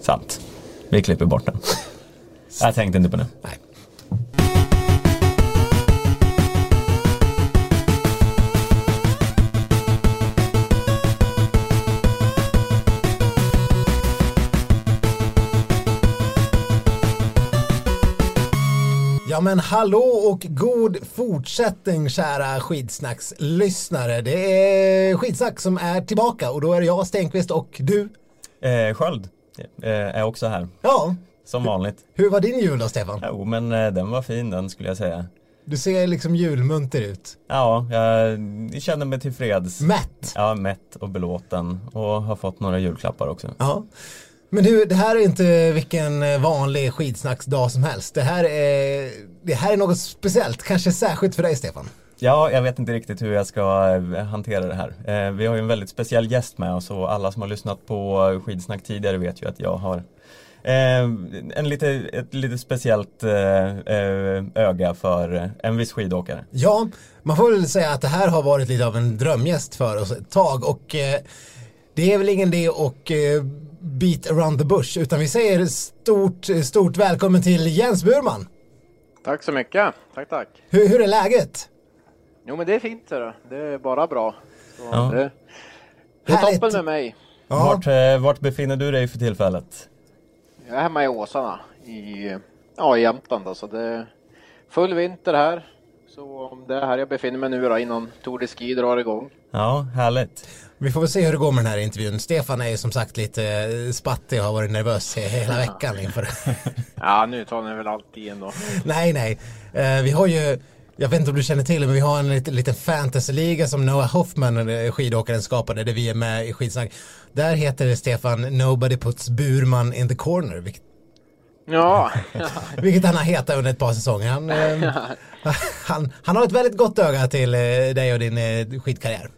Sant. Vi klipper bort den. Jag tänkte inte på det. Nej. Ja men hallå och god fortsättning kära skidsnackslyssnare. Det är skidsnack som är tillbaka och då är det jag Stenqvist och du. Eh, Sköld är också här. Ja. Som vanligt. Hur var din jul då Stefan? Jo men eh, den var fin den skulle jag säga. Du ser liksom julmunter ut. Ja, jag känner mig tillfreds. Mätt. Ja, mätt och belåten och har fått några julklappar också. Ja. Men du, det här är inte vilken vanlig skidsnacksdag som helst. Det här är, det här är något speciellt, kanske särskilt för dig Stefan. Ja, jag vet inte riktigt hur jag ska eh, hantera det här. Eh, vi har ju en väldigt speciell gäst med oss och alla som har lyssnat på skidsnack tidigare vet ju att jag har eh, en lite, ett lite speciellt öga för en viss skidåkare. Ja, man får väl säga att det här har varit lite av en drömgäst för oss ett tag och det är väl ingen det och beat around the bush utan vi säger stort, stort välkommen till Jens Burman. Tack så mycket. Tack, tack. Hur, hur är läget? Jo, men det är fint. Det, det är bara bra. Så Ja. det, det är toppen med mig. Ja. Vart, eh, vart befinner du dig för tillfället? Jag är hemma i Åsarna i, ja, i Jämtland. Då, så det är full vinter här. Så det är här jag befinner mig nu då, innan Tour de Ski drar igång. Ja, härligt. Vi får väl se hur det går med den här intervjun. Stefan är ju som sagt lite spattig och har varit nervös hela veckan inför Ja, nu tar ni väl alltid ändå. Nej, nej. Eh, vi har ju, jag vet inte om du känner till det, men vi har en liten, liten fantasyliga som Noah Hoffman, eh, skidåkaren, skapade, där vi är med i skidsnack. Där heter det Stefan Nobody puts Burman in the corner, vilket, Ja, vilket han har hetat under ett par säsonger. Han, eh, han, han har ett väldigt gott öga till eh, dig och din skidkarriär.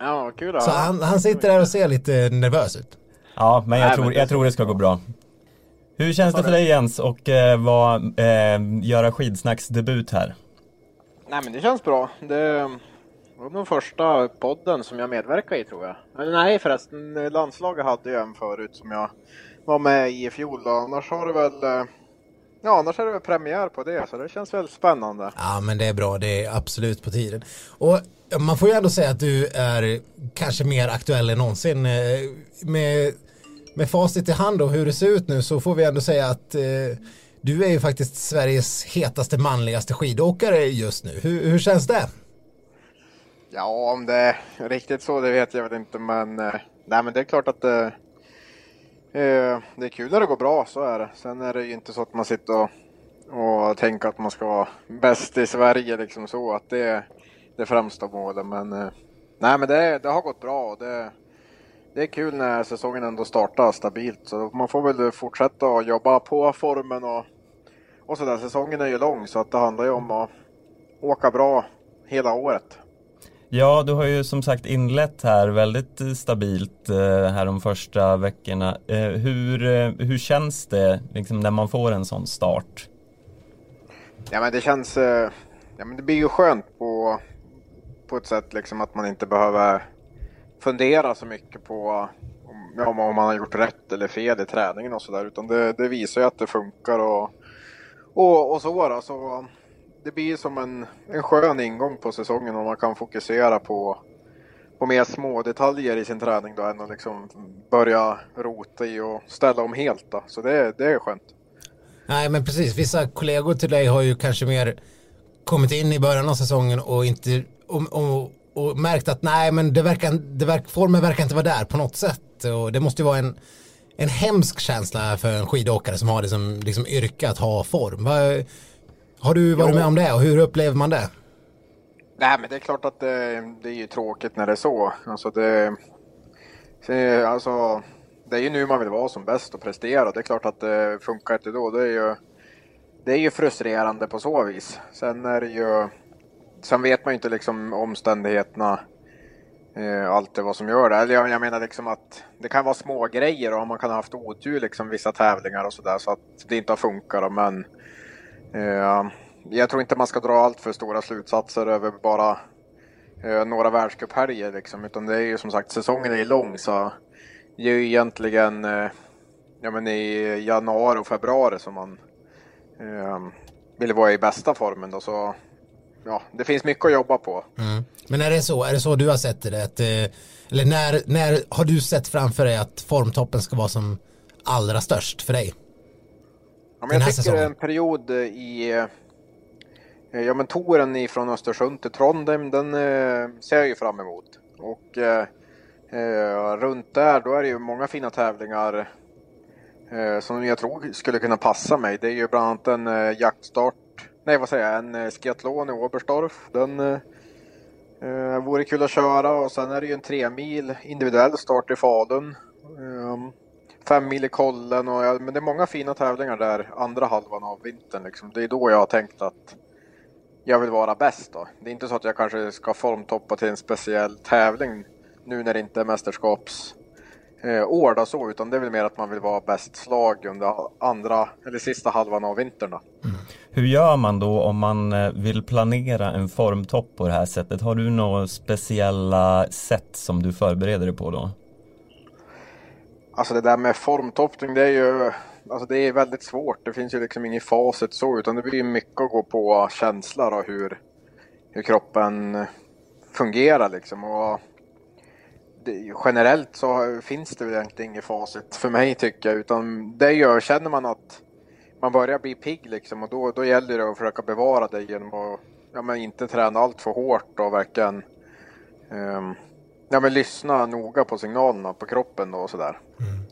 ja kul att Så han, han sitter där och ser lite nervös ut. Ja, men jag, Nej, tror, men det jag tror det ska gå bra. Hur känns det för dig Jens och eh, var, eh, göra skidsnacksdebut här? Nej men det känns bra. Det var nog första podden som jag medverkade i tror jag. Nej förresten, landslaget hade ju en förut som jag var med i i fjol då. Annars har det väl, eh, ja annars är det väl premiär på det så det känns väl spännande. Ja men det är bra, det är absolut på tiden. Och man får ju ändå säga att du är kanske mer aktuell än någonsin. Eh, med, med facit i hand och hur det ser ut nu så får vi ändå säga att eh, du är ju faktiskt Sveriges hetaste manligaste skidåkare just nu. Hur, hur känns det? Ja om det är riktigt så det vet jag väl inte men eh, nej men det är klart att det, det är kul när det går bra så är det. Sen är det ju inte så att man sitter och, och tänker att man ska vara bäst i Sverige liksom så att det är det främsta målet men nej men det, det har gått bra och det, det är kul när säsongen ändå startar stabilt så man får väl fortsätta att jobba på formen och, och sådär. Säsongen är ju lång så att det handlar ju om att åka bra hela året. Ja, du har ju som sagt inlett här väldigt stabilt eh, här de första veckorna. Eh, hur, eh, hur känns det liksom, när man får en sån start? Ja men det känns, ja men det blir ju skönt på, på ett sätt liksom att man inte behöver fundera så mycket på om, om man har gjort rätt eller fel i träningen och sådär utan det, det visar ju att det funkar och, och, och så då. Så det blir som en, en skön ingång på säsongen om man kan fokusera på, på mer små detaljer i sin träning då än att liksom börja rota i och ställa om helt då. Så det, det är skönt. Nej men precis, vissa kollegor till dig har ju kanske mer kommit in i början av säsongen och inte och, och, och märkt att nej men det verkar, det verkar, formen verkar inte vara där på något sätt och det måste ju vara en, en hemsk känsla för en skidåkare som har det som liksom yrke att ha form. Va, har du varit Jo. med om det och hur upplever man det? Nej men det är klart att det, det är ju tråkigt när det är så. Alltså det, det, alltså, det är ju nu man vill vara som bäst och prestera. Det är klart att det funkar inte då. Det är ju, det är ju frustrerande på så vis. Sen är det ju, sen vet man ju inte liksom omständigheterna eh, alltid vad som gör det. Eller jag, jag menar liksom att det kan vara små grejer och man kan ha haft otur liksom vissa tävlingar och sådär så att det inte har funkat. då, Men eh, jag tror inte man ska dra allt för stora slutsatser över bara eh, några världscuphelger liksom. Utan det är ju som sagt, säsongen är ju lång så det är ju egentligen eh, ja, men i januari och februari som man eh, vill vara i bästa formen då så ja, det finns mycket att jobba på. Mm. Men är det så, är det så du har sett det? Att, eh, eller när, när har du sett framför dig att formtoppen ska vara som allra störst för dig? Ja, jag tycker säsongen. en period i eh, ja, men touren ifrån Östersund till Trondheim, den eh, ser jag ju fram emot. Och eh, runt där, då är det ju många fina tävlingar eh, som jag tror skulle kunna passa mig. Det är ju bland annat en eh, jaktstart, nej vad säger jag, en eh, skiathlon i Oberstdorf. Den eh, eh, vore kul att köra och sen är det ju en tre mil individuell start i Falun. Um, fem mil i Kollen och ja, men det är många fina tävlingar där andra halvan av vintern liksom. Det är då jag har tänkt att jag vill vara bäst då. Det är inte så att jag kanske ska formtoppa till en speciell tävling nu när det inte är mästerskaps eh, år då så, utan det är väl mer att man vill vara bäst slag under andra eller sista halvan av vintern. Mm. Hur gör man då om man eh, vill planera en formtopp på det här sättet? Har du några speciella sätt som du förbereder dig på då? Alltså det där med formtoppning, det är ju alltså det är väldigt svårt. Det finns ju liksom inget facit så, utan det blir mycket att gå på känsla och hur, hur kroppen fungerar liksom. Och det, generellt så finns det väl egentligen inget facit för mig tycker jag, utan det gör, känner man att man börjar bli pigg liksom och då, då gäller det att försöka bevara det genom att ja, men inte träna allt för hårt och verkligen um, ja, men lyssna noga på signalerna på kroppen och sådär. Mm.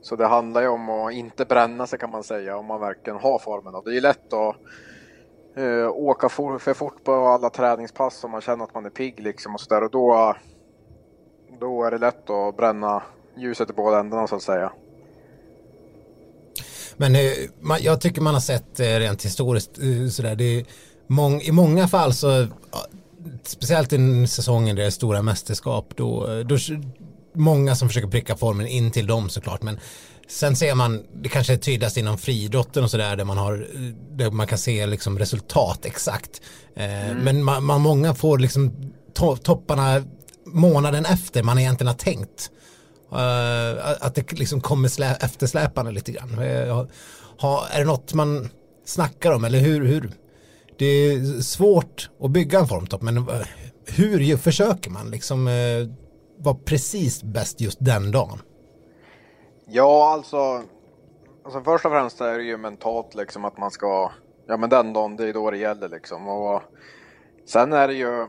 Så det handlar ju om att inte bränna sig kan man säga om man verkligen har formen. Och det är ju lätt att uh, åka for, för fort på alla träningspass om man känner att man är pigg liksom och sådär och då, då är det lätt att bränna ljuset i båda ändarna så att säga. Men uh, jag tycker man har sett uh, rent historiskt sådär, det är mång, i många fall så speciellt i säsongen där det är stora mästerskap då, då många som försöker pricka formen in till dem såklart men sen ser man det kanske är tydligast inom friidrotten och sådär där man har där man kan se liksom resultat exakt eh, mm. men man, man, många får liksom to topparna månaden efter man egentligen har tänkt uh, att det liksom kommer slä, eftersläpande lite grann eh, uh, ha, är det något man snackar om eller hur, hur det är svårt att bygga en formtopp men eh, hur försöker man liksom uh, vara precis bäst just den dagen? Ja, alltså, alltså först och främst är det ju mentalt liksom att man ska, ja men den dagen, det är då det gäller liksom. Och sen är det ju,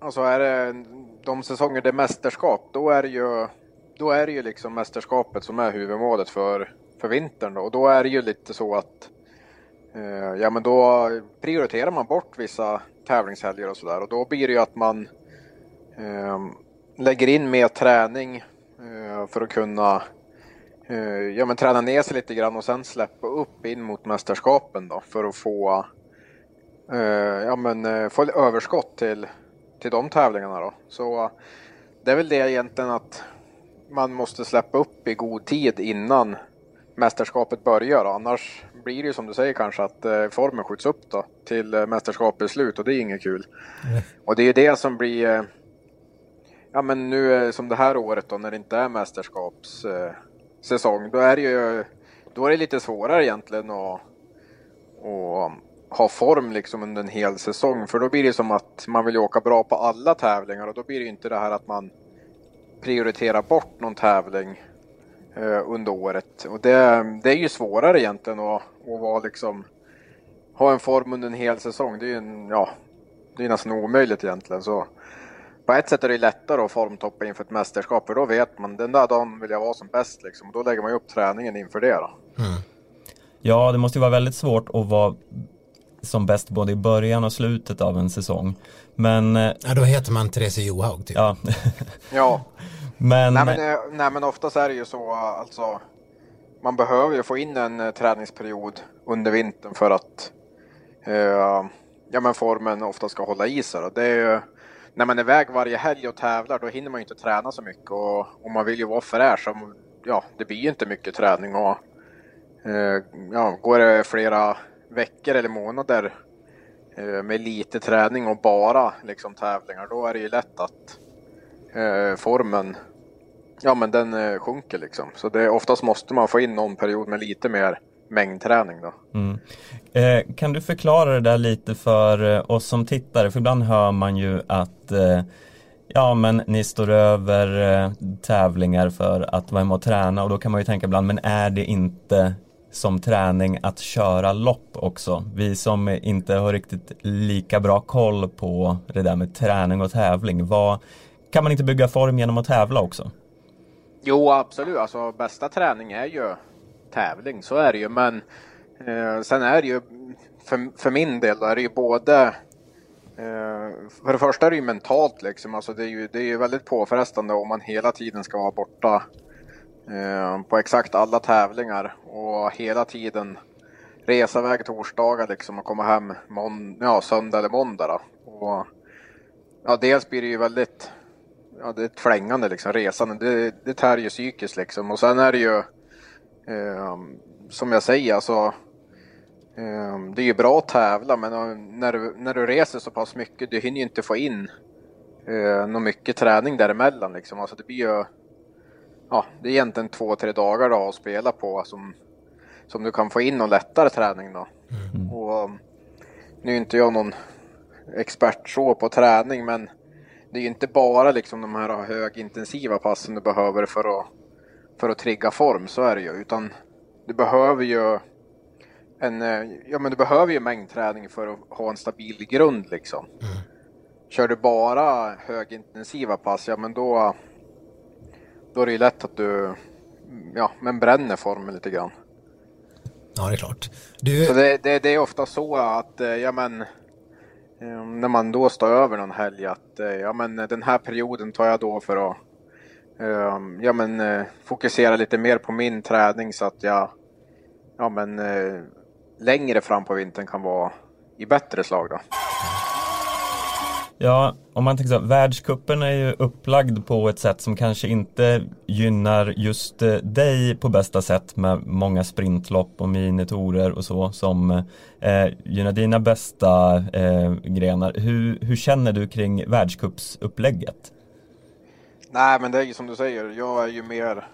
alltså är det de säsonger det är mästerskap, då är det ju, då är det ju liksom mästerskapet som är huvudmålet för, för vintern då. Och då är det ju lite så att Eh, ja men då prioriterar man bort vissa tävlingshelger och sådär och då blir det ju att man eh, lägger in mer träning eh, för att kunna eh, ja, men träna ner sig lite grann och sen släppa upp in mot mästerskapen då för att få, eh, ja, men, eh, få överskott till, till de tävlingarna då. Så det är väl det egentligen att man måste släppa upp i god tid innan mästerskapet börjar. Annars blir det ju som du säger kanske att eh, formen skjuts upp då till eh, mästerskapets slut och det är inget kul. Mm. Och det är ju det som blir, eh, ja men nu eh, som det här året då när det inte är mästerskapssäsong, eh, då är det ju då är det lite svårare egentligen att, att ha form liksom under en hel säsong. För då blir det som att man vill åka bra på alla tävlingar och då blir det inte det här att man prioriterar bort någon tävling eh, under året. Och det, det är ju svårare egentligen att, att vara liksom, ha en form under en hel säsong. Det är ju en, ja, det är nästan omöjligt egentligen. Så på ett sätt är det lättare att formtoppa inför ett mästerskap för då vet man den där dagen vill jag vara som bäst liksom. Då lägger man ju upp träningen inför det då. Mm. Ja, det måste ju vara väldigt svårt att vara som bäst både i början och slutet av en säsong. Men... Eh, ja, då heter man Therese Johaug typ. Ja. ja. Men... Nej, men, eh, nej, men oftast är det ju så alltså. Man behöver ju få in en uh, träningsperiod under vintern för att uh, ja, men formen ofta ska hålla i sig. Det är ju, när man är iväg varje helg och tävlar då hinner man ju inte träna så mycket och, och man vill ju vara fräsch. Ja, det blir ju inte mycket träning och uh, ja, går det flera veckor eller månader eh, med lite träning och bara liksom tävlingar då är det ju lätt att eh, formen ja men den eh, sjunker liksom. Så det, oftast måste man få in någon period med lite mer mängdträning då. Mm. Eh, kan du förklara det där lite för eh, oss som tittare? För ibland hör man ju att eh, ja men ni står över eh, tävlingar för att vara med och träna och då kan man ju tänka ibland, men är det inte som träning att köra lopp också? Vi som inte har riktigt lika bra koll på det där med träning och tävling, vad, kan man inte bygga form genom att tävla också? Jo, absolut. Alltså bästa träning är ju tävling, så är det ju. Men eh, sen är det ju, för, för min del, är det ju både eh, för det första är det ju mentalt liksom. Alltså det är ju, det är ju väldigt påfrestande om man hela tiden ska vara borta Eh, på exakt alla tävlingar och hela tiden resa iväg torsdagar liksom och komma hem ja, söndag eller måndag. Då. Och, ja, dels blir det ju väldigt ja, det är ett flängande liksom, resande. Det, det tär ju psykiskt liksom. Och sen är det ju, eh, som jag säger, alltså, eh, det är ju bra att tävla, men när du, när du reser så pass mycket, du hinner ju inte få in eh, något mycket träning däremellan liksom. Alltså det blir ju, ja, det är egentligen två, tre dagar då att spela på som, som du kan få in någon lättare träning då. Mm. Och nu är inte jag någon expert så på träning, men det är ju inte bara liksom de här högintensiva passen du behöver för att, för att trigga form, så är det ju. Utan du behöver ju en, ja men du behöver ju mängdträning för att ha en stabil grund liksom. Mm. Kör du bara högintensiva pass, ja men då, då är det ju lätt att du ja, men bränner formen lite grann. Ja, det är klart. Du... Så det, det, det är ofta så att, ja men Ehm, när man då står över någon helg att eh, ja, men den här perioden tar jag då för att ja, men, eh, fokusera lite mer på min träning så att jag ja, men, eh, längre fram på vintern kan vara i bättre slag. Då. Ja, om man tänker så, världskuppen är ju upplagd på ett sätt som kanske inte gynnar just eh, dig på bästa sätt med många sprintlopp och minitorer och så som eh, gynnar dina bästa eh, grenar. Hur, hur känner du kring världscupsupplägget? Nej, men det är ju som du säger, jag är ju mer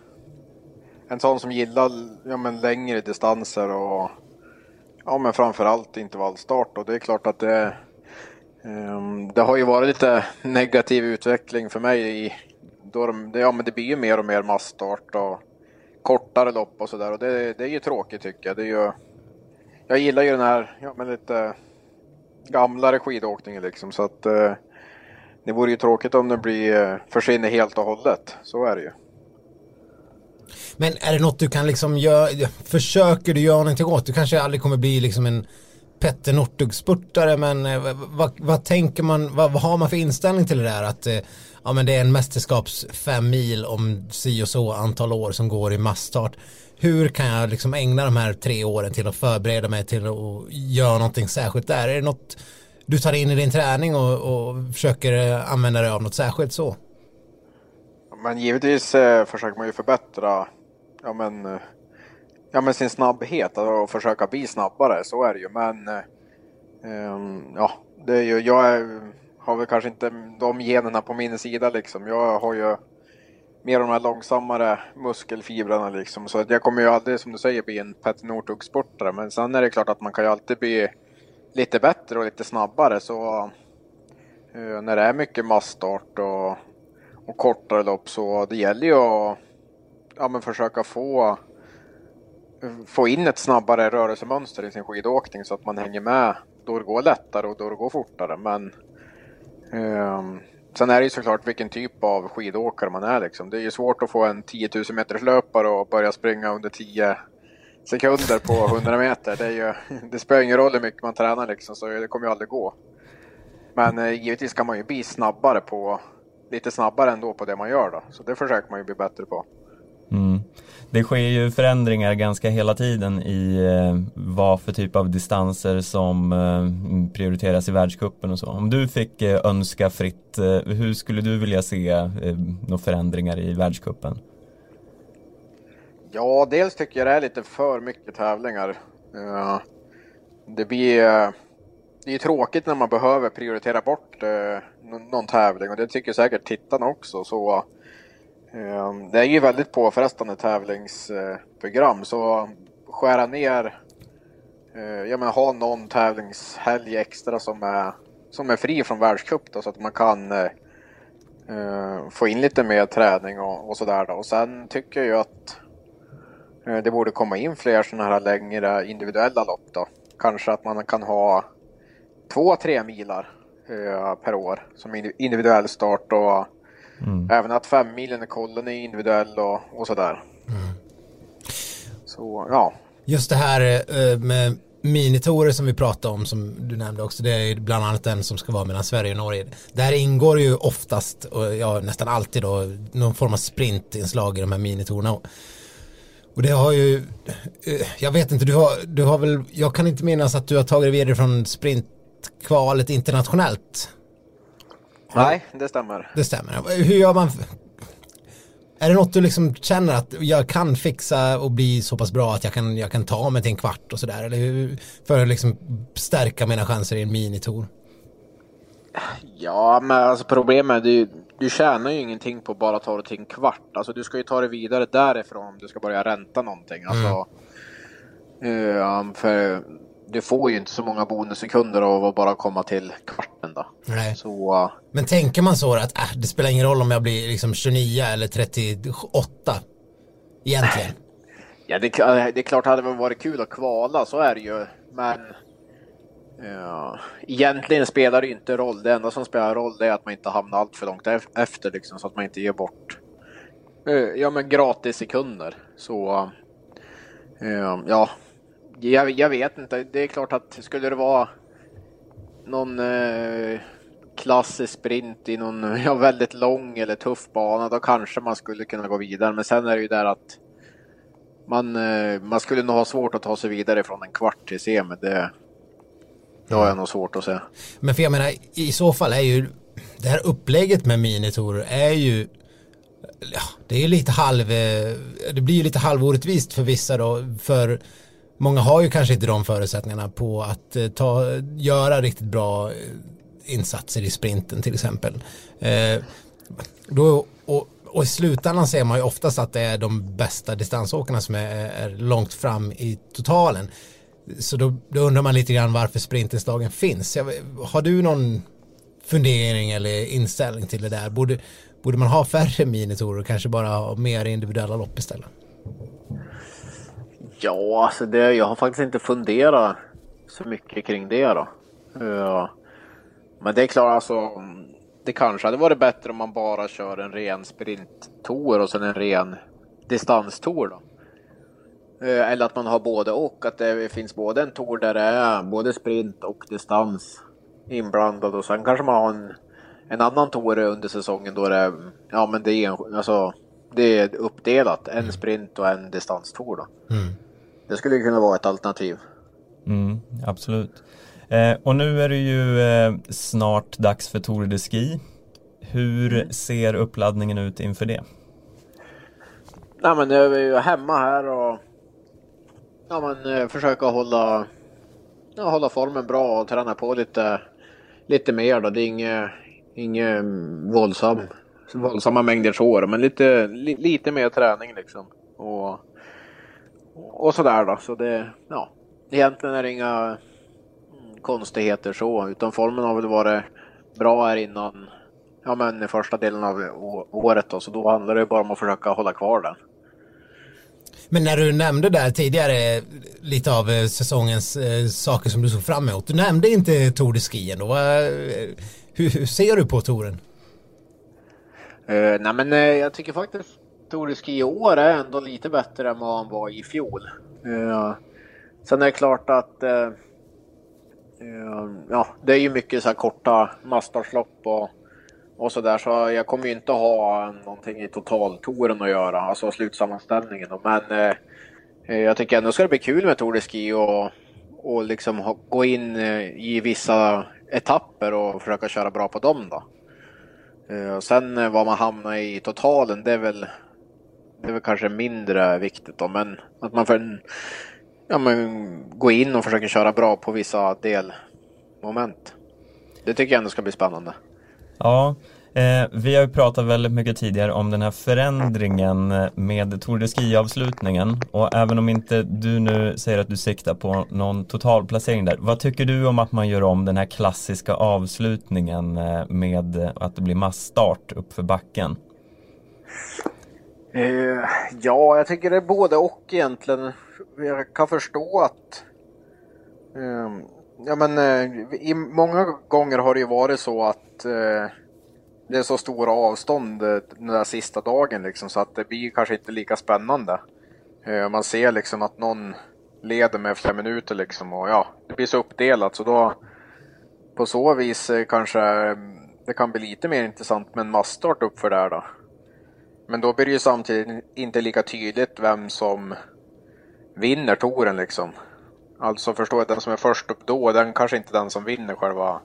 en sån som gillar ja, men längre distanser och ja, men framförallt intervallstart och det är klart att det är Ehm, det har ju varit lite negativ utveckling för mig i då de, ja, men det blir ju mer och mer massstart och kortare lopp och sådär och det, det är ju tråkigt tycker jag. Det är ju, jag gillar ju den här ja, men lite gamlare skidåkningen liksom så att eh, det vore ju tråkigt om det blir, eh, försvinner helt och hållet. Så är det ju. Men är det något du kan liksom göra, försöker du göra någonting åt? Du kanske aldrig kommer bli liksom en Petter Northug-spurtare men eh, vad, vad, tänker man, vad, vad, har man för inställning till det där att eh, ja, men det är en mästerskaps fem mil om si och så antal år som går i massstart. Hur kan jag liksom ägna de här tre åren till att förbereda mig till att göra någonting särskilt där? Är det något du tar in i din träning och, och försöker eh, använda dig av något särskilt så? Men givetvis eh, försöker man ju förbättra ja, men, ja, men sin snabbhet alltså, och försöka bli snabbare, så är det ju. Men um, ja, det är ju, jag är, har väl kanske inte de generna på min sida liksom. Jag har ju mer de här långsammare muskelfibrerna liksom. Så att jag kommer ju aldrig, som du säger, bli en Petter Northug-sportare. Men sen är det klart att man kan ju alltid bli lite bättre och lite snabbare. Så uh, när det är mycket massstart och, och kortare lopp så det gäller ju att ja, men försöka få få in ett snabbare rörelsemönster i sin skidåkning så att man hänger med då det går lättare och då det går fortare. Men um, sen är det ju såklart vilken typ av skidåkare man är liksom. Det är ju svårt att få en 10 000 meters löpare och börja springa under 10 sekunder på 100 meter. Det, är ju, det spelar ingen roll hur mycket man tränar liksom, så det kommer ju aldrig gå. Men eh, givetvis kan man ju bli snabbare på, lite snabbare ändå på det man gör då. Så det försöker man ju bli bättre på. Mm det sker ju förändringar ganska hela tiden i eh, vad för typ av distanser som eh, prioriteras i världskuppen och så. Om du fick eh, önska fritt, eh, hur skulle du vilja se eh, några förändringar i världskuppen? Ja, dels tycker jag det är lite för mycket tävlingar. Eh, det blir eh, det är tråkigt när man behöver prioritera bort eh, någon tävling och det tycker säkert tittarna också. Så Ehm, det är ju väldigt påfrestande tävlingsprogram så skära ner, eh, ja men ha någon tävlingshelg extra som är, som är fri från världscup då, så att man kan eh, eh, få in lite mer träning och, och sådär då. Och sen tycker jag ju att det borde komma in fler sådana här längre individuella lopp då. Kanske att man kan ha två tre milar per år som individuell start och Mm. Även att fem milen i kollen är individuell och, och sådär. Mm. Så ja. Just det här eh, med minitorer som vi pratade om som du nämnde också det är bland annat den som ska vara mellan Sverige och Norge. Där ingår ju oftast och ja, nästan alltid då någon form av sprintinslag i de här minitorerna. Och det har ju, eh, jag vet inte, du har, du har väl, jag kan inte minnas att du har tagit vidare från sprintkvalet internationellt. Nej, det stämmer. Det stämmer. Hur gör man? Är det något du liksom känner att jag kan fixa och bli så pass bra att jag kan, jag kan ta mig till en kvart och sådär? Eller hur, för att liksom stärka mina chanser i en minitour? Ja, men alltså problemet är du, du tjänar ju ingenting på att bara ta dig till en kvart. Alltså du ska ju ta dig vidare därifrån om du ska börja ränta någonting. Alltså, mm. uh, för du får ju inte så många bonussekunder av att bara komma till kvarten då. Nej. Så, Men tänker man så att äh, det spelar ingen roll om jag blir liksom 29 eller 38? Egentligen. Ja, det, det är klart det hade varit kul att kvala, så är det ju. Men Ja, egentligen spelar det inte roll. Det enda som spelar roll är att man inte hamnar allt för långt efter liksom, så att man inte ger bort eh, ja, men gratis sekunder. Så ja, jag, jag, vet inte. Det är klart att skulle det vara någon eh, klassisk sprint i någon ja, väldigt lång eller tuff bana, då kanske man skulle kunna gå vidare. Men sen är det ju där att man, eh, man skulle nog ha svårt att ta sig vidare från en kvart till semi. Det, det har jag nog svårt att se. Men för jag menar, i så fall är ju det här upplägget med minitorer är ju ja, det är lite halv, eh, det blir ju lite halvorättvist för vissa då, för många har ju kanske inte de förutsättningarna på att eh, ta, göra riktigt bra eh, insatser i sprinten till exempel. Eh, då, och, och, i slutändan ser man ju oftast att det är de bästa distansåkarna som är, är långt fram i totalen. Så då, då, undrar man lite grann varför sprintinslagen finns. Har du någon fundering eller inställning till det där? Borde, borde man ha färre minitorer och kanske bara ha mer individuella lopp istället? Ja, alltså det, jag har faktiskt inte funderat så mycket kring det då. Ja. Men det är klart alltså, det kanske hade varit bättre om man bara kör en ren sprinttour och sen en ren distanstour då. Eh, eller att man har både och, att det finns både en tour där det är både sprint och distans inblandad och sen kanske man har en, en annan tour under säsongen då det är, ja men det är, alltså, det är uppdelat, en sprint och en distanstour då. Mm. Det skulle kunna vara ett alternativ. Mm, absolut. Eh, och nu är det ju eh, snart dags för Tour de Ski. Hur mm. ser uppladdningen ut inför det? Nej men jag är ju hemma här och ja, men, eh, försöka hålla, ja, hålla formen bra och träna på lite, lite mer då. Det är inget, inget våldsam, våldsamma mängder så men lite, li, lite mer träning liksom. Och och sådär då. Så det, ja, egentligen är det inga konstigheter så, utan formen har väl varit bra här innan, ja men första delen av året då, så då handlar det bara om att försöka hålla kvar den. Men när du nämnde där tidigare lite av eh, säsongens eh, saker som du såg fram emot. Du nämnde inte Tour de Ski ändå. Hur, hur ser du på touren? Uh, nej men uh, jag tycker faktiskt Tour de Ski i år är ändå lite bättre än vad han var i fjol. Ja. sen är det klart att eh, eh, ja, det är ju mycket så här korta mastarslopp och, och så där så jag kommer ju inte ha någonting i totaltouren att göra, alltså slutsammanställningen. Men eh, jag tycker ändå ska det bli kul med Tour de Ski och, och liksom gå in i vissa etapper och försöka köra bra på dem då. Sen vad man hamnar i totalen, det är väl det är väl kanske mindre viktigt då, men att man får ja, men, gå in och försöka köra bra på vissa delmoment. Det tycker jag ändå ska bli spännande. Ja, Eh, vi har ju pratat väldigt mycket tidigare om den här förändringen med Tour de Ski-avslutningen och även om inte du nu säger att du siktar på någon totalplacering där, vad tycker du om att man gör om den här klassiska avslutningen eh, med att det blir massstart uppför backen? Eh, ja, jag tycker det är både och egentligen. Jag kan förstå att eh, Ja men eh, i många gånger har det ju varit så att eh, det är så stora avstånd eh, den där sista dagen liksom så att det blir kanske inte lika spännande. Eh, man ser liksom att någon leder med flera minuter liksom och ja, det blir så uppdelat så då på så vis eh, kanske eh, det kan bli lite mer intressant med en massstart uppför där då. Men då blir det ju samtidigt inte lika tydligt vem som vinner touren liksom. Alltså förstår jag, den som är först upp då, den kanske inte är den som vinner själva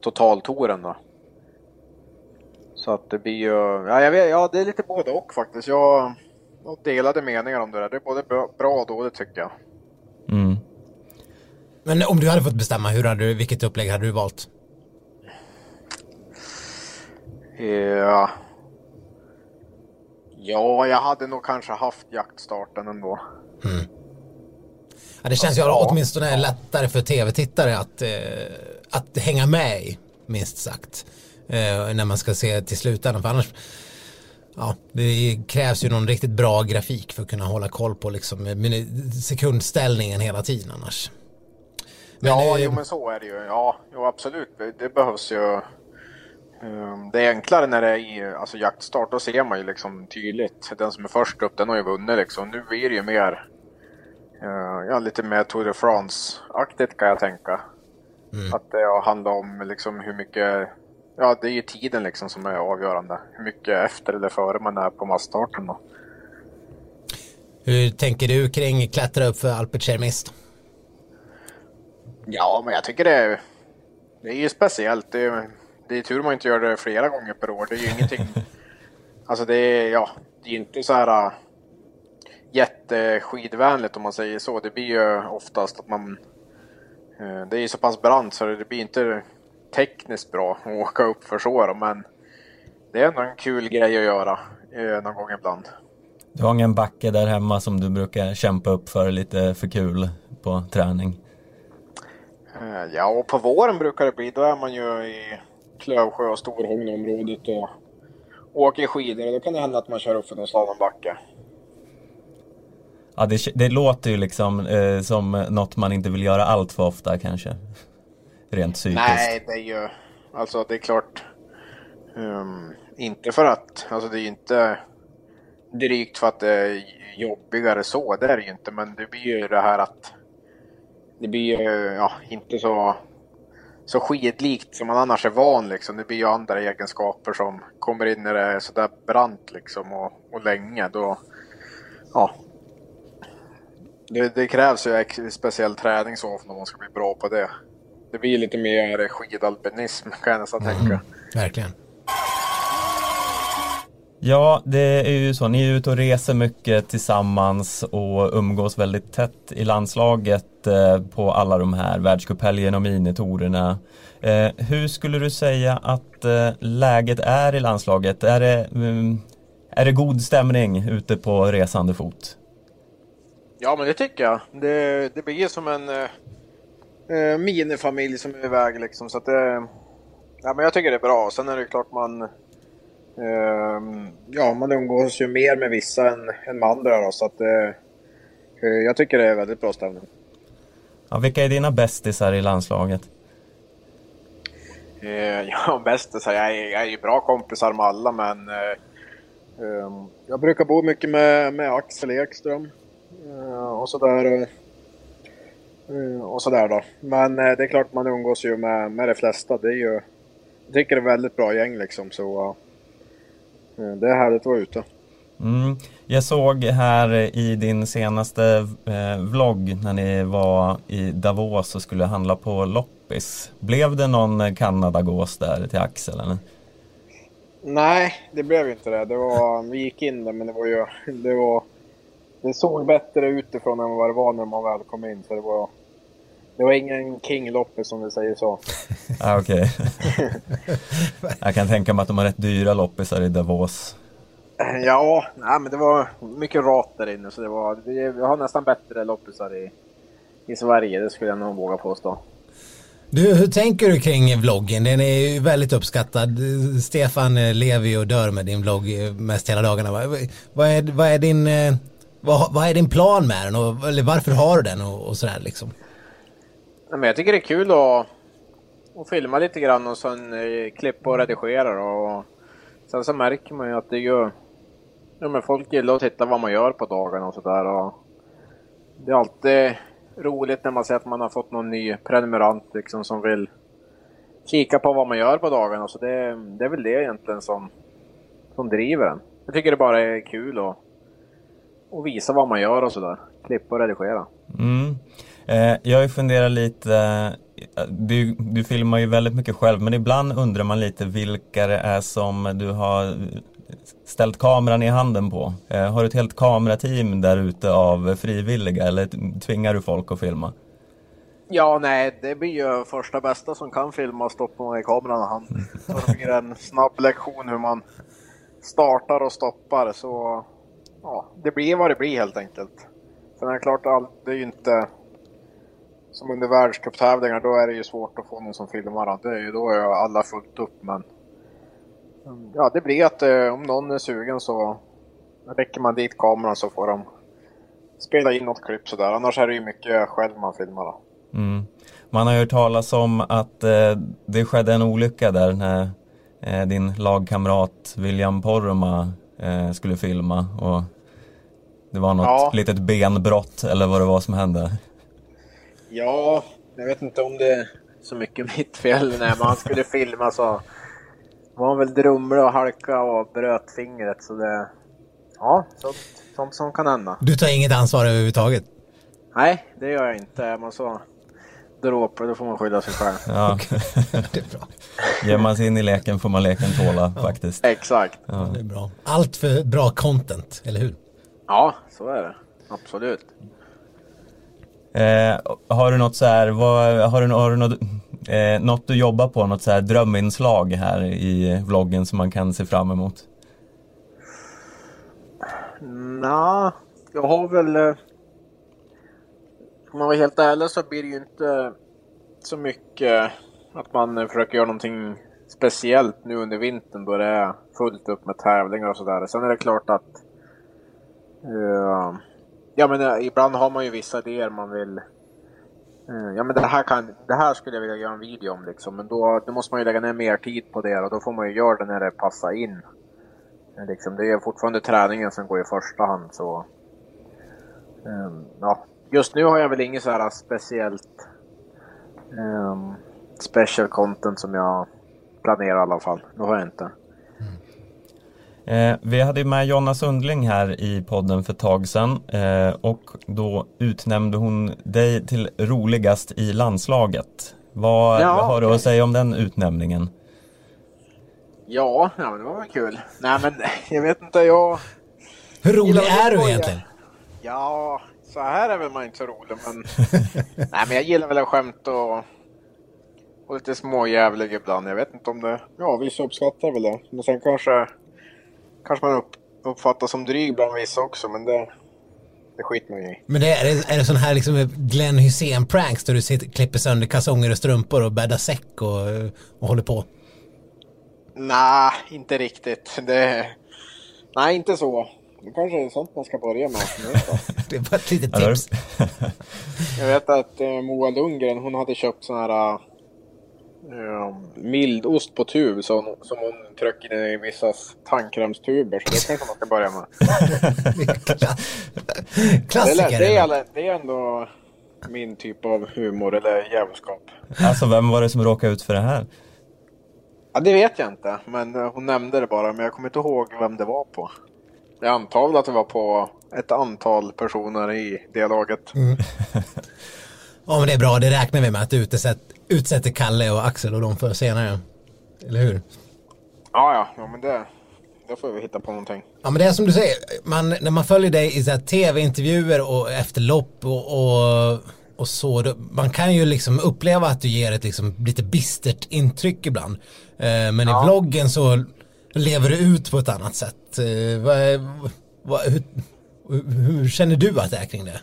totaltouren då. Så att det blir ju, ja, jag vet, ja det är lite både och faktiskt. Jag har delade meningar om det där. Det är både bra och dåligt tycker jag. Mm. Men om du hade fått bestämma, hur hade du, vilket upplägg hade du valt? Ja. Ja, jag hade nog kanske haft jaktstarten ändå. Mm. Ja, det känns ju ja. åtminstone lättare för tv-tittare att, eh, att hänga med i, minst sagt. Eh, när man ska se till slutändan. För annars, ja, det krävs ju någon riktigt bra grafik för att kunna hålla koll på liksom, sekundställningen hela tiden annars. Men, ja, eh, jo, men så är det ju. Ja, jo, absolut. Det behövs ju. Um, det är enklare när det är alltså, jaktstart. Då ser man ju liksom tydligt. Den som är först upp, den har ju vunnit liksom. Nu blir det ju mer Uh, ja, lite mer Tour de France-aktigt kan jag tänka. Mm. Att det handlar om liksom hur mycket, ja det är ju tiden liksom som är avgörande. Hur mycket efter eller före man är på massstarten då. Hur tänker du kring klättra upp för Alpert Cermist? Ja, men jag tycker det är, det är ju speciellt. Det är, det är tur man inte gör det flera gånger per år. Det är ju ingenting, alltså det är, ja, det är inte så här jätteskidvänligt om man säger så. Det blir ju oftast att man... Eh, det är ju så pass brant så det blir inte tekniskt bra att åka upp för så men det är ändå en kul grej att göra eh, någon gång ibland. Du har ingen backe där hemma som du brukar kämpa upp för lite för kul på träning? Eh, ja, och på våren brukar det bli. Då är man ju i Klövsjö och Storhogneområdet och åker skidor. Då kan det hända att man kör upp för någon slalombacke. Ja, det, det låter ju liksom eh, som något man inte vill göra allt för ofta kanske. Rent psykiskt. Nej, det är ju, alltså det är klart. Um, inte för att, alltså det är ju inte drygt för att det är jobbigare så, det är det ju inte. Men det blir ju det här att det blir ju, ja, inte så, så skidlikt som man annars är van liksom. Det blir ju andra egenskaper som kommer in när det är sådär brant liksom och, och länge. Då, ja, det, det, krävs ju speciell träning så om man ska bli bra på det. Det blir lite mer skidalpinism kan jag nästan mm. tänka. Verkligen. Ja, det är ju så. Ni är ute och reser mycket tillsammans och umgås väldigt tätt i landslaget eh, på alla de här världscuphelgerna och minitorerna. Eh, hur skulle du säga att eh, läget är i landslaget? Är det, mm, är det god stämning ute på resande fot? Ja, men det tycker jag. Det, det blir som en eh, eh minifamilj som är iväg liksom. Så att det, ja, men jag tycker det är bra. Sen är det klart man ja, man umgås ju mer med vissa än, än med andra då, så att eh, eh jag tycker det är väldigt bra stämning. Ja, vilka är dina bästisar i landslaget? Eh, ja, bästisar? Jag är, jag är ju bra kompisar med alla, men eh, ehm, jag brukar bo mycket med, med Axel Ekström. Och sådär. Och sådär då. Men det är klart man umgås ju med, med de flesta. Det är ju, jag tycker det är väldigt bra gäng liksom. Så det är härligt att vara ute. Mm. Jag såg här i din senaste eh, vlogg när ni var i Davos och skulle handla på loppis. Blev det någon Kanadagås där till Axel? Eller? Nej, det blev inte det. det var, vi gick in där men det var ju det var det såg bättre utifrån än vad det var när man väl kom in. Så det var, det var ingen King-loppis som vi säger så. ah, Okej. Jag kan tänka mig att de har rätt dyra loppisar i Davos. Ja, nej, men det var mycket rat där inne så det var, vi, har nästan bättre loppisar i, i Sverige, det skulle jag nog våga påstå. Du, hur tänker du kring vloggen? Den är ju väldigt uppskattad. Stefan lever ju och dör med din vlogg mest hela dagarna. Vad, vad, är, vad, är, din, eh, vad, vad är din plan med den? Och, eller varför har du den och, och sådär liksom? Men jag tycker det är kul att, att filma lite grann och sen eh, klippa och redigera. Och sen så märker man ju att det gör... Ja, men folk gillar att titta vad man gör på dagarna och sådär. Det är alltid roligt när man ser att man har fått någon ny prenumerant liksom som vill kika på vad man gör på dagarna. Så det, det är väl det egentligen som, som driver en. Jag tycker det bara är kul att, att visa vad man gör och sådär. Klippa och redigera. Mm. Eh, jag funderar lite, eh, du, du filmar ju väldigt mycket själv men ibland undrar man lite vilka det är som du har ställt kameran i handen på? Eh, har du ett helt kamerateam där ute av frivilliga eller tvingar du folk att filma? Ja, nej, det blir ju första bästa som kan filma och stoppa i kameran i handen. Så det blir en snabb lektion hur man startar och stoppar. Så ja, det blir vad det blir helt enkelt. Sen är det klart, det är ju inte som under världscuptävlingar, då är det ju svårt att få någon som filmar. Det är ju, då är alla fullt upp, men ja, det blir att eh, om någon är sugen så räcker man dit kameran så får de spela in något klipp sådär. Annars är det ju mycket själv man filmar. Då. Mm. Man har hört talas om att eh, det skedde en olycka där när eh, din lagkamrat William Poromaa eh, skulle filma och det var något ja. litet benbrott eller vad det var som hände. Ja, jag vet inte om det är så mycket mitt fel. Men han skulle filma så var han väl drumlig och halka och bröt fingret. Så det, ja, sånt, sånt som kan hända. Du tar inget ansvar överhuvudtaget? Nej, det gör jag inte. Är man så dråplig då får man skylla sig själv. Ja. det är bra. Ger man sig in i leken får man leken tåla ja. faktiskt. Exakt. Ja. Det är bra. Allt för bra content, eller hur? Ja, så är det. Absolut. Eh, har du något så här, vad, har du, har du något, eh, något du jobbar på, något så här dröminslag här i vloggen som man kan se fram emot? Nja, jag har väl... Eh, om man var helt ärlig så blir det ju inte så mycket att man försöker göra någonting speciellt nu under vintern då det är fullt upp med tävlingar och sådär. Sen är det klart att uh, Ja men eh, ibland har man ju vissa idéer man vill eh, Ja men det här, kan, det här skulle jag vilja göra en video om liksom. Men då, då måste man ju lägga ner mer tid på det och då får man ju göra det när det passar in. Eh, liksom, det är fortfarande träningen som går i första hand så... Um, ja, just nu har jag väl inget så här speciellt um, special content som jag planerar i alla fall. Det har jag inte. Eh, vi hade med Jonna Sundling här i podden för ett tag sedan eh, och då utnämnde hon dig till roligast i landslaget. Vad, ja, vad har du att säga om den utnämningen? Ja, ja men det var väl kul. Nej men jag vet inte, jag... Hur rolig är du egentligen? Ja, så här är väl man inte så rolig men... Nej men jag gillar väl att skämta och... Och lite småjävlig ibland. Jag vet inte om det... Ja, vissa uppskattar väl det. Men sen kanske kanske man upp, uppfattas som dryg bland vissa också, men det, det skiter man i. Men det är, är det sån här liksom Glenn Hysén-pranks där du sitter, klipper sönder kalsonger och strumpor och bäddar säck och, och håller på? Nej, inte riktigt. Det, nej, inte så. Det kanske är sånt man ska börja med. det är bara ett litet tips. jag vet att eh, Moa Lundgren, hon hade köpt sån här um, mild ost på tub som, som hon tryckte in i vissa tandkrämstuber. Så det kanske man ska börja med. Klassiker. Det är, det, är, det är ändå min typ av humor eller jävelskap. Alltså vem var det som råkade ut för det här? Ja, det vet jag inte, men eh, hon nämnde det bara. Men jag kommer inte ihåg vem det var på. Jag antar väl att det var på ett antal personer i det laget. Mm. ja, men det är bra. Det räknar vi med att utsätter Kalle och Axel och de för senare. Eller hur? Ja, ja, ja men det, det får vi hitta på någonting. Ja, men det är som du säger, man, när man följer dig i tv-intervjuer och efter lopp och, och, och så. Man kan ju liksom uppleva att du ger ett liksom lite bistert intryck ibland. Eh, men ja. i vloggen så lever du ut på ett annat sätt. Eh, vad, vad, hur, hur, känner du att det är kring det?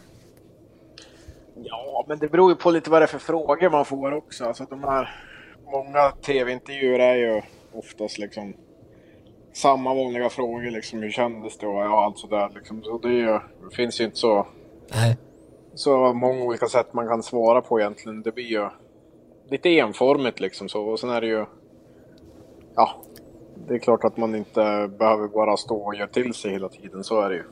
Men det beror ju på lite vad det är för frågor man får också. Alltså de här, många tv-intervjuer är ju oftast liksom samma vanliga frågor liksom. Hur kändes det och ja, allt sådär liksom. Så det, ju, det finns ju inte så, Nej. så många olika sätt man kan svara på egentligen. Det blir ju lite enformigt liksom så. Och sen är det ju, ja, det är klart att man inte behöver bara stå och göra till sig hela tiden. Så är det ju.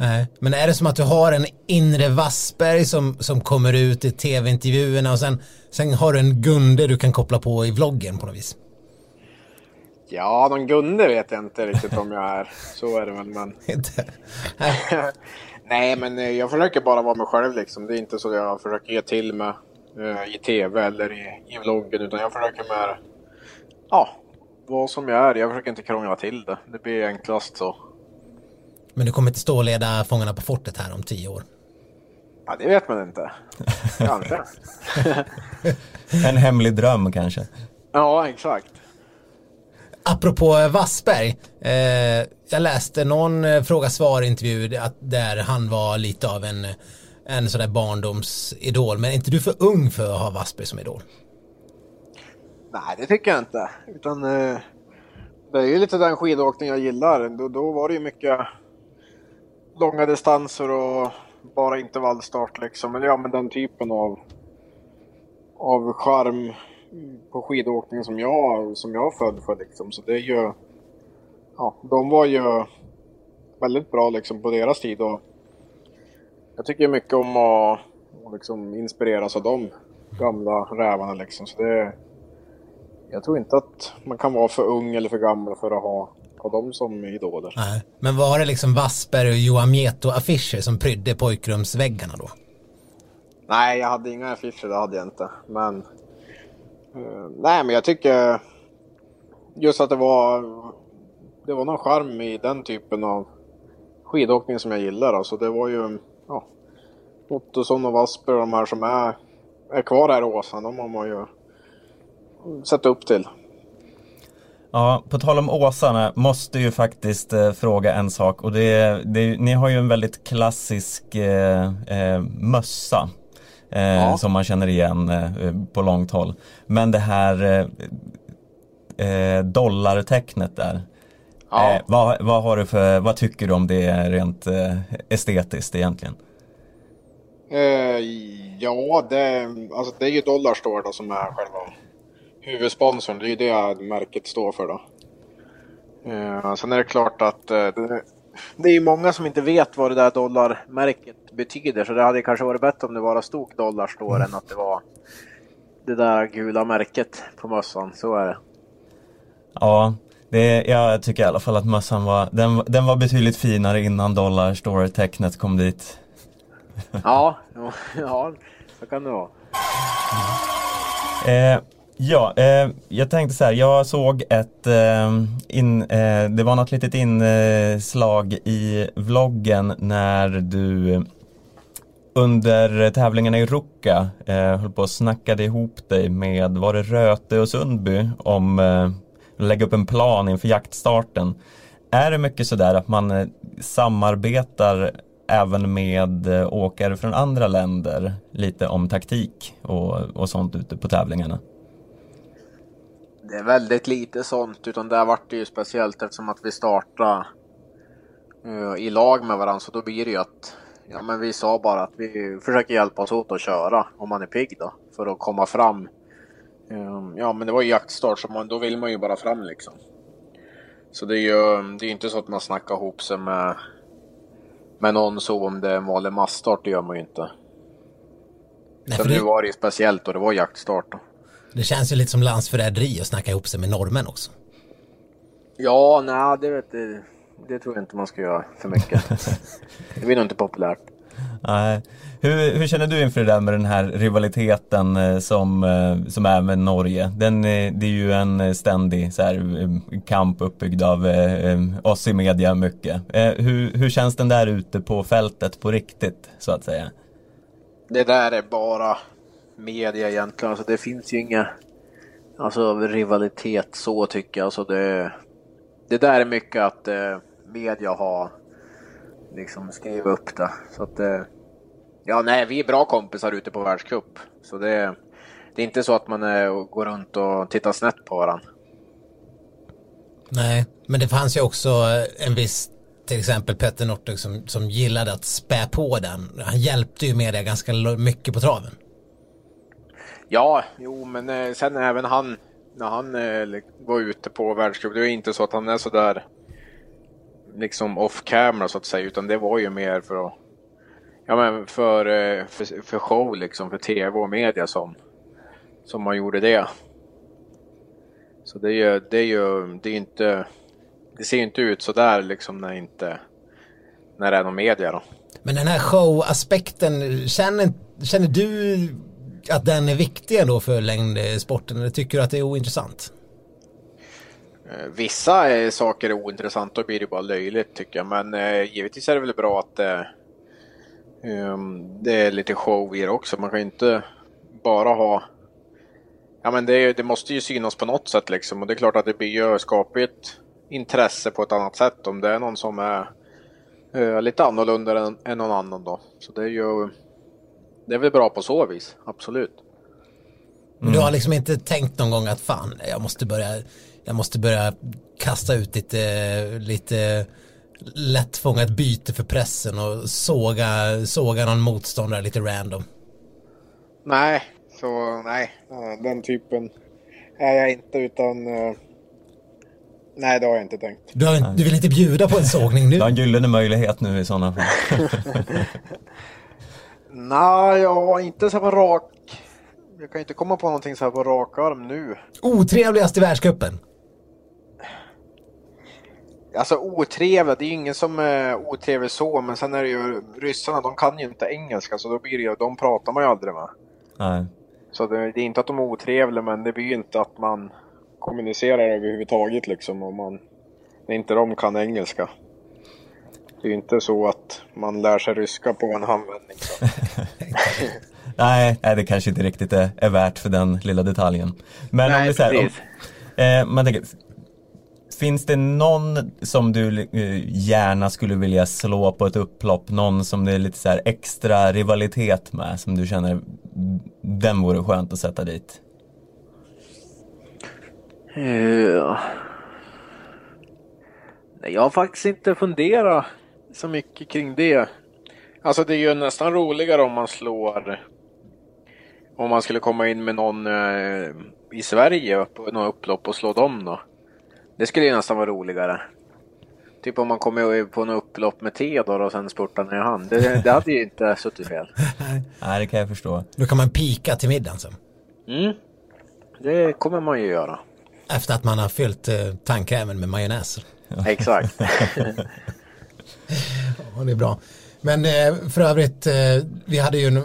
Nej, men är det som att du har en inre Wassberg som, som kommer ut i tv-intervjuerna och sen, sen har du en Gunde du kan koppla på i vloggen på något vis? Ja, någon Gunde vet jag inte riktigt om jag är. Så är det väl, men... Nej, men eh, jag försöker bara vara mig själv liksom. Det är inte så jag försöker ge till mig uh, i tv eller i, i vloggen, utan jag försöker med ja, vara som jag är. Jag försöker inte krångla till det. Det blir enklast så. Men du kommer inte stå och leda Fångarna på fortet här om tio år? Ja, det vet man inte. Kanske. en hemlig dröm kanske? Ja, exakt. Apropå Wassberg, eh, jag läste någon eh, fråga-svar-intervju där han var lite av en, en sån där barndomsidol. Men är inte du för ung för att ha Wassberg som idol? Nej, det tycker jag inte. Utan eh, det är ju lite den skidåkning jag gillar. Då, då var det ju mycket långa distanser och bara intervallstart liksom. Eller ja, men den typen av, av charm på skidåkning som jag, som jag född för liksom. Så det är ju, ja, de var ju väldigt bra liksom på deras tid och jag tycker mycket om att liksom inspireras av de gamla rävarna liksom. Så det, jag tror inte att man kan vara för ung eller för gammal för att ha, ha dem som idoler. Nej. Men var det liksom Wassberg och Johan Mieto-affischer som prydde pojkrumsväggarna då? Nej, jag hade inga affischer, det hade jag inte. Men, uh, nej men jag tycker just att det var, det var någon charm i den typen av skidåkning som jag gillar. Alltså det var ju, ja, Ottosson och Wassberg och de här som är, är kvar här i Åsa, de har man ju sätta upp till. Ja, på tal om åsarna måste ju faktiskt eh, fråga en sak och det, det, ni har ju en väldigt klassisk eh, eh, mössa eh, ja. som man känner igen eh, på långt håll. Men det här eh, dollartecknet där. Ja. vad, vad, har du för, vad tycker du om det rent estetiskt egentligen? ja, det, alltså det är ju Dollarstore då som är själva huvudsponsorn, det är ju det märket står för då. Uh, sen är det klart att uh, det, är ju många som inte vet vad det där dollarmärket betyder så det hade kanske varit bättre om det bara stod dollarstore mm. än att det var det där gula märket på mössan. Så är det. Ja, det, jag tycker i alla fall att mössan var, den, den var betydligt finare innan dollarstore-tecknet kom dit. ja, ja, så kan det vara. Eh, Ja, eh, jag tänkte så här, jag såg ett, eh, in, eh, det var något litet inslag i vloggen när du under tävlingarna i Ruka eh, höll på och snackade ihop dig med, var det Röte och Sundby om eh, att lägga upp en plan inför jaktstarten. Är det mycket sådär att man eh, samarbetar även med eh, åkare från andra länder lite om taktik och, och sånt ute på tävlingarna? Det är väldigt lite sånt, utan där vart det ju speciellt eftersom att vi startade uh, i lag med varandra, så då blir det ju att ja, men vi sa bara att vi försöker hjälpa oss åt att köra om man är pigg då, för att komma fram. Um, ja, men det var ju jaktstart, så man, då vill man ju bara fram liksom. Så det är ju det är inte så att man snackar ihop sig med, med någon så om det är en vanlig massstart, det gör man ju inte. Nej, Sen det... nu var det ju speciellt och det var jaktstart då. Det känns ju lite som landsförräderi att snacka ihop sig med norrmän också. Ja, nej, det, vet jag, det tror jag inte man ska göra för mycket. det blir nog inte populärt. Nej. Hur, hur, känner du inför det där med den här rivaliteten eh, som, eh, som är med Norge? Den, eh, det är ju en ständig så här, kamp uppbyggd av oss i media mycket. Hur, hur känns den där ute på fältet på riktigt så att säga? det där är bara media egentligen. Alltså det finns ju inga alltså, rivalitet så tycker jag. Alltså det, det där är mycket att eh, media har liksom skrivit upp det. Så att, eh, ja, nej, vi är bra kompisar ute på världscup. Så det, det är inte så att man eh, går runt och tittar snett på varandra. Nej, men det fanns ju också eh, en viss till exempel Petter Northug som, som gillade att spä på den. Han hjälpte ju med det ganska mycket på traven. Ja, jo, men eh, sen även han, när han eh, var ute på världscup, det är inte så att han är så där liksom off camera så att säga, utan det var ju mer för att, ja men för, eh, för, för show liksom, för tv och media som, som man gjorde det. Så det är ju, det är ju, det är inte, det ser ju inte ut så där liksom när inte, när det är någon media då. Men den här showaspekten, känner, känner du att den är viktig ändå för längdsporten eller tycker du att det är ointressant? Eh, vissa saker är ointressanta och blir det bara löjligt tycker jag. Men eh, givetvis är det väl bra att eh, um, det är lite show i det också. Man kan ju inte bara ha... Ja men det, det, måste ju synas på något sätt liksom. Och det är klart att det blir ju skapligt intresse på ett annat sätt om det är någon som är eh, lite annorlunda än, än någon annan då. Så det är ju det är väl bra på så vis, absolut. Mm. Du har liksom inte tänkt någon gång att fan, jag måste börja, jag måste börja kasta ut lite, lite lättfångat byte för pressen och såga, såga någon motståndare lite random. Nej, så nej, den typen är jag inte utan uh, Nej, det har jag inte tänkt. Du, har, du vill inte bjuda på en sågning nu? Du har en gyllene möjlighet nu i sådana fall. Nej, jag inte så på rak... Jag kan inte komma på någonting så här på rak arm nu. Otrevligast i världscupen? Alltså otrevlig, det är ju ingen som är otrevlig så, men sen är det ju ryssarna, de kan ju inte engelska så då blir det ju, de pratar man ju aldrig med. Nej. Så det, det är inte att de är otrevliga, men det blir ju inte att man kommunicerar överhuvudtaget liksom om man, när inte de kan engelska. Det är ju inte så att man lär sig ryska på en handvändning. nej, nej, det kanske inte riktigt är, är värt för den lilla detaljen. Men nej, om vi säger, om, eh, man tänker, finns det någon som du eh, gärna skulle vilja slå på ett upplopp? Någon som det är lite så extra rivalitet med som du känner den vore skönt att sätta dit? Ja. Jag har faktiskt inte funderat så mycket kring det. Alltså det är ju nästan roligare om man slår om man skulle komma in med någon eh, i Sverige på något upplopp och slå dem då. Det skulle ju nästan vara roligare. Typ om man kommer på något upplopp med Theodor och sen spurtar ner han. Det, det hade ju inte suttit fel. Nej, det kan jag förstå. Då kan man pika till middagen sen. Mm. Det kommer man ju göra. Efter att man har fyllt eh, tandkrämen med majonnäs. Exakt. ja, det är bra. Men eh, för övrigt, eh, vi hade ju en,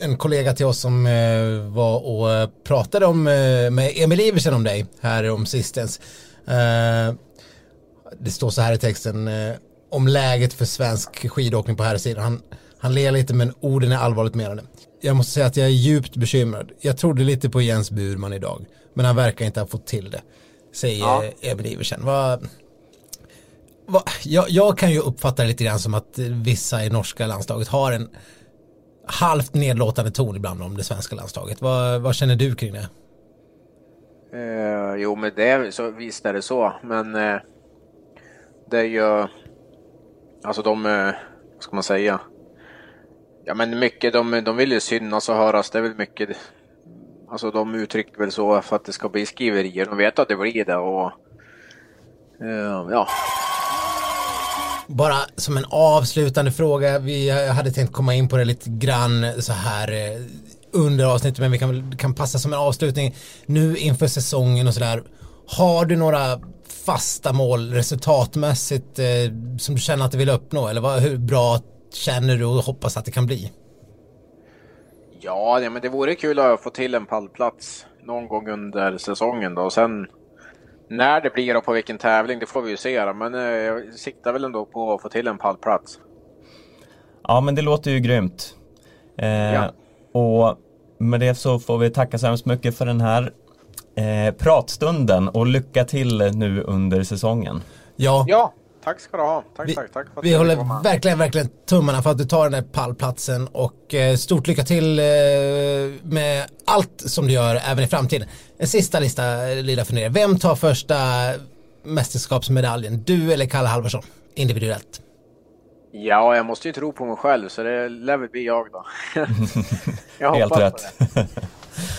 en kollega till oss som eh, var och pratade om, med Emil Iversen om dig här om sistens. Det står så här i texten om läget för svensk skidåkning på här sidan. Han, han ler lite men orden är allvarligt menade. Jag måste säga att jag är djupt bekymrad. Jag trodde lite på Jens Burman idag, men han verkar inte ha fått till det. Säger ja. Emil Iversen. Vad, jag, jag, kan ju uppfatta det lite grann som att vissa i norska landslaget har en halvt nedlåtande ton ibland om det svenska landslaget. Vad, vad känner du kring det? Eh, jo, men det, så, visst är det så, men eh, det är ju, alltså de, eh, vad ska man säga? Ja, men mycket, de, de vill ju synas och höras, det är väl mycket, alltså de uttrycker väl så för att det ska bli skriverier. De vet att det blir det och eh, ja, bara som en avslutande fråga, vi hade tänkt komma in på det lite grann så här eh, under avsnittet men vi kan, kan passa som en avslutning nu inför säsongen och sådär. Har du några fasta mål resultatmässigt eh, som du känner att du vill uppnå eller vad, hur bra känner du och hoppas att det kan bli? Ja, men det vore kul att få till en pallplats någon gång under säsongen då och sen när det blir och på vilken tävling, det får vi ju se. Men eh, jag siktar väl ändå på att få till en pallplats. Ja, men det låter ju grymt. Eh, ja. och med det så får vi tacka så hemskt mycket för den här eh, pratstunden och lycka till nu under säsongen. Ja, Ja, tack ska du ha. Tack, vi, tack, tack. för att vi håller med. verkligen, verkligen tummarna för att du tar den där pallplatsen och eh, stort lycka till eh, med allt som du gör även i framtiden. En sista lista, eh, lilla fundering. Vem tar första mästerskapsmedaljen? Du eller Kalle Halvarsson? Individuellt. Ja, jag måste ju tro på mig själv så det lär väl bli jag då. jag Helt rätt. det.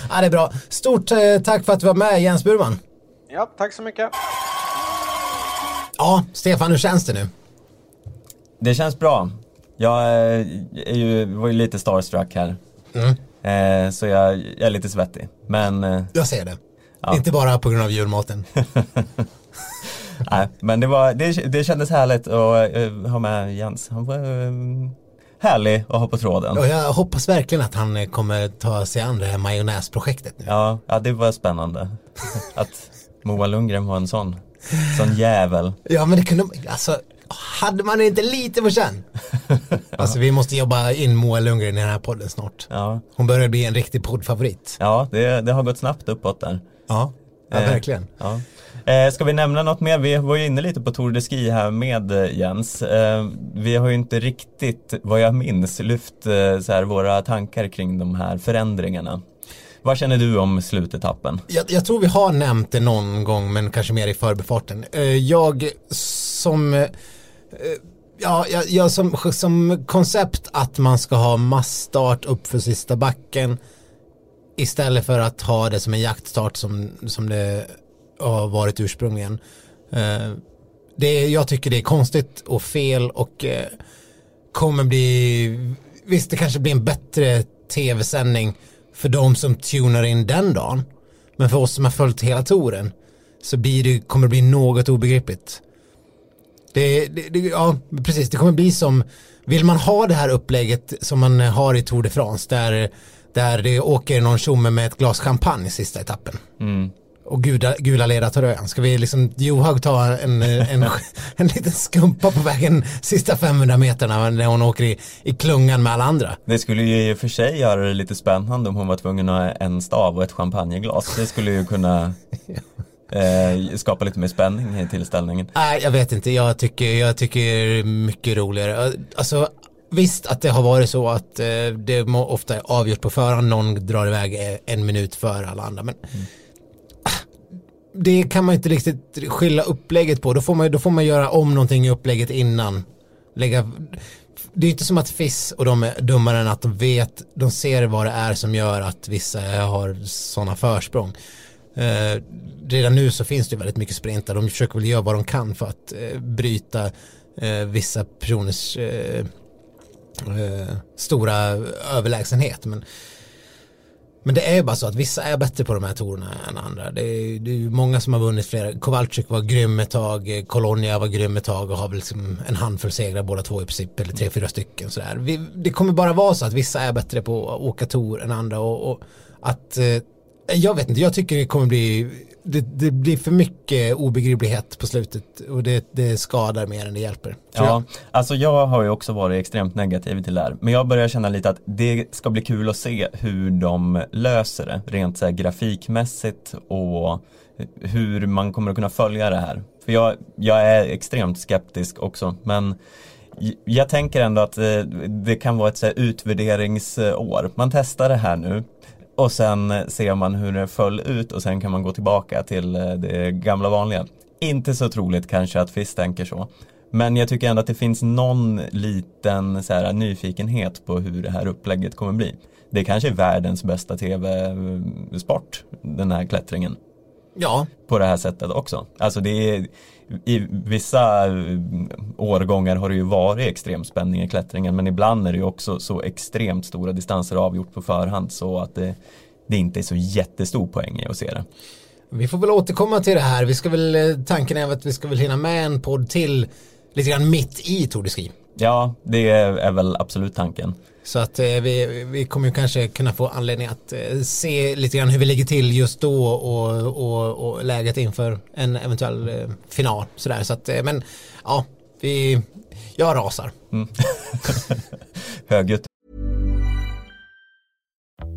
Ja, det är bra. Stort eh, tack för att du var med Jens Burman. Ja, tack så mycket. Ja, Stefan, hur känns det nu? Det känns bra. Jag eh, är ju, var ju lite starstruck här. Eh, så jag, jag är lite svettig. Men, eh, Jag ser det. Ja. Inte bara på grund av julmaten. nej, men det, var, det, det kändes härligt att ha med Jens. Han var härlig att ha på tråden. Och jag hoppas verkligen att han kommer ta sig an det här majonnäsprojektet nu. Ja, ja, det var spännande. Att Moa Lundgren var en sån, sån jävel. Ja men det kunde, alltså hade man inte lite på känn? Alltså vi måste jobba in Moa Lundgren i den här podden snart. Ja, Hon börjar bli en riktig poddfavorit. ja det, det har gått snabbt uppåt där. Ja, ja Eh, verkligen. Ja. Eh, ska vi nämna något mer? Vi var ju inne lite på Tour de Ski här med eh, Jens. Eh, vi har ju inte riktigt, vad jag minns, lyft eh, så här, våra tankar kring de här förändringarna. Vad känner du om slutetappen? Jag, jag tror vi har nämnt det någon gång men kanske mer i förbifarten. Eh, jag som eh, eh, Ja, jag, jag som, som koncept att man ska ha massstart upp för sista backen istället för att ha det som en jaktstart som, som det har varit ursprungligen. Eh, det, jag tycker det är konstigt och fel och eh, kommer bli, visst det kanske blir en bättre tv-sändning för de som tunar in den dagen. Men för oss som har följt hela touren så blir det, kommer det bli något obegripligt. Det, det, det, ja, precis. Det kommer bli som, vill man ha det här upplägget som man har i Tour de France där, där det åker någon tjomme med ett glas champagne i sista etappen. Mm. Och gula, gula ledartröjan. Ska vi liksom, Johaug ta en, en, en liten skumpa på vägen sista 500 meterna när hon åker i, i klungan med alla andra. Det skulle ju i och för sig göra det lite spännande om hon var tvungen att ha en stav och ett champagneglas. Det skulle ju kunna eh, skapa lite mer spänning i tillställningen. Nej, jag vet inte. Jag tycker, jag tycker mycket roligare. Alltså, visst att det har varit så att eh, det ofta är avgjort på förhand. Någon drar iväg eh, en minut före alla andra. Men ah, det kan man inte riktigt skylla upplägget på. Då får man, då får man göra om någonting i upplägget innan. Lägga, det är inte som att FIS och de är dummare än att de vet, de ser vad det är som gör att vissa har sådana försprång. Eh, redan nu så finns det väldigt mycket sprintar. De försöker väl göra vad de kan för att eh, bryta eh, vissa personers eh, eh, stora överlägsenhet. Men, men det är ju bara så att vissa är bättre på de här tourerna än andra. Det är, det är många som har vunnit flera. Kowalczyk var grym ett tag, eh, Colonia var grym ett tag och har väl liksom en handfull segrar båda två i princip, eller tre, fyra stycken sådär. Vi, det kommer bara vara så att vissa är bättre på att åka tour än andra och, och att eh, jag vet inte, jag tycker det kommer bli det, det blir för mycket obegriplighet på slutet och det, det skadar mer än det hjälper. Ja, alltså jag har ju också varit extremt negativ till det här. Men jag börjar känna lite att det ska bli kul att se hur de löser det rent så här grafikmässigt och hur man kommer att kunna följa det här. För jag, jag är extremt skeptisk också men jag tänker ändå att eh, det kan vara ett så utvärderingsår. Man testar det här nu och sen ser man hur det föll ut och sen kan man gå tillbaka till eh, det gamla vanliga. Inte så troligt kanske att FIS tänker så. Men jag tycker ändå att det finns någon liten så här, nyfikenhet på hur det här upplägget kommer bli. Det kanske är världens bästa tv-sport, den här klättringen. Ja, På det här sättet också. Alltså det är, i vissa eh, årgångar har det ju varit extrem spänning i klättringen men ibland är det ju också så extremt stora distanser avgjort på förhand så att det, det inte är så jättestor poäng i att se det. vi får väl återkomma till det här. Vi ska väl, eh, tanken är att vi ska väl hinna med en podd till lite grann mitt i Tour de Ski. Ja, det är väl absolut tanken. Så att eh, vi, vi kommer ju kanske kunna få anledning att eh, se lite grann hur vi ligger till just då och, och, och läget inför en eventuell eh, final. Sådär. Så att, eh, men ja, vi, jag rasar. Mm. Högljutt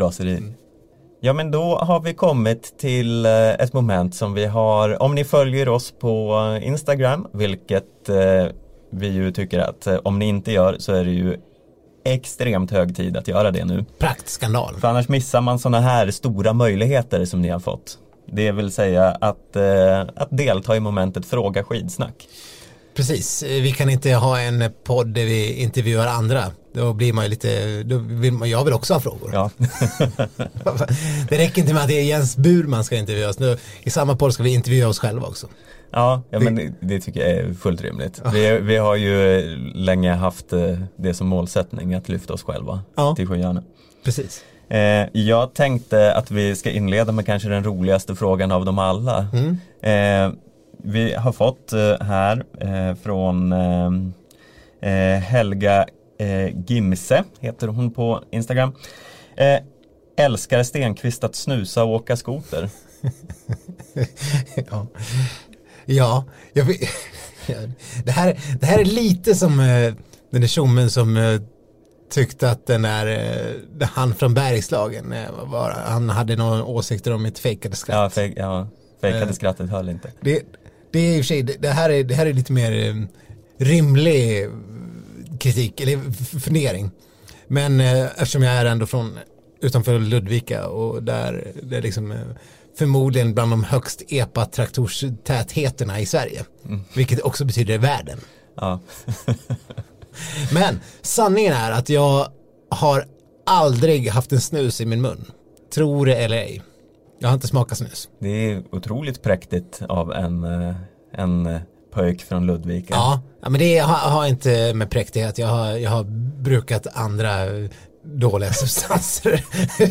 raseri. Ja men då har vi kommit till eh, ett moment som vi har, om ni följer oss på Instagram, vilket eh, vi ju tycker att eh, om ni inte gör så är det ju extremt hög tid att göra det nu. Praktskandal. För annars missar man sådana här stora möjligheter som ni har fått. Det vill säga att, att delta i momentet Fråga skidsnack. Precis, vi kan inte ha en podd där vi intervjuar andra. Då blir man ju lite, då vill man, jag vill också ha frågor. Ja. det räcker inte med att det är Jens Burman ska intervjuas. Nu, I samma podd ska vi intervjua oss själva också. Ja, ja men det, tycker jag är fullt rimligt. Vi, vi har ju länge haft eh, det som målsättning att lyfta oss själva Ja. till skyarna. Precis. Eh, jag tänkte att vi ska inleda med kanske den roligaste frågan av dem alla. Eh, vi har fått eh, här eh, från eh, Helga Gimse, heter hon på Instagram. Älskar Stenqvist att snusa och åka skoter? ja, ja jag, det, här, det här är lite som den där tjommen som tyckte att den där, han från Bergslagen, var, han hade några åsikter om mitt fejkade skratt. Ja, fej, ja fejkade skrattet höll inte. Det, det är i och för sig, det, här är, det här är lite mer eh, rimlig kritik, eller fundering. Men eh, eftersom jag är ändå från utanför Ludvika och där det är liksom eh, förmodligen bland de högst epa-traktorstätheterna i Sverige. Vilket också betyder världen. Ja. Men sanningen är att jag har aldrig haft en snus i min mun. Tror det eller ej. Jag har inte smakat snus. Det är otroligt präktigt av en, eh, en eh, pojk från Ludvika. Ja, men det har, har inte med präktighet. Jag har, jag har brukat andra dåliga substanser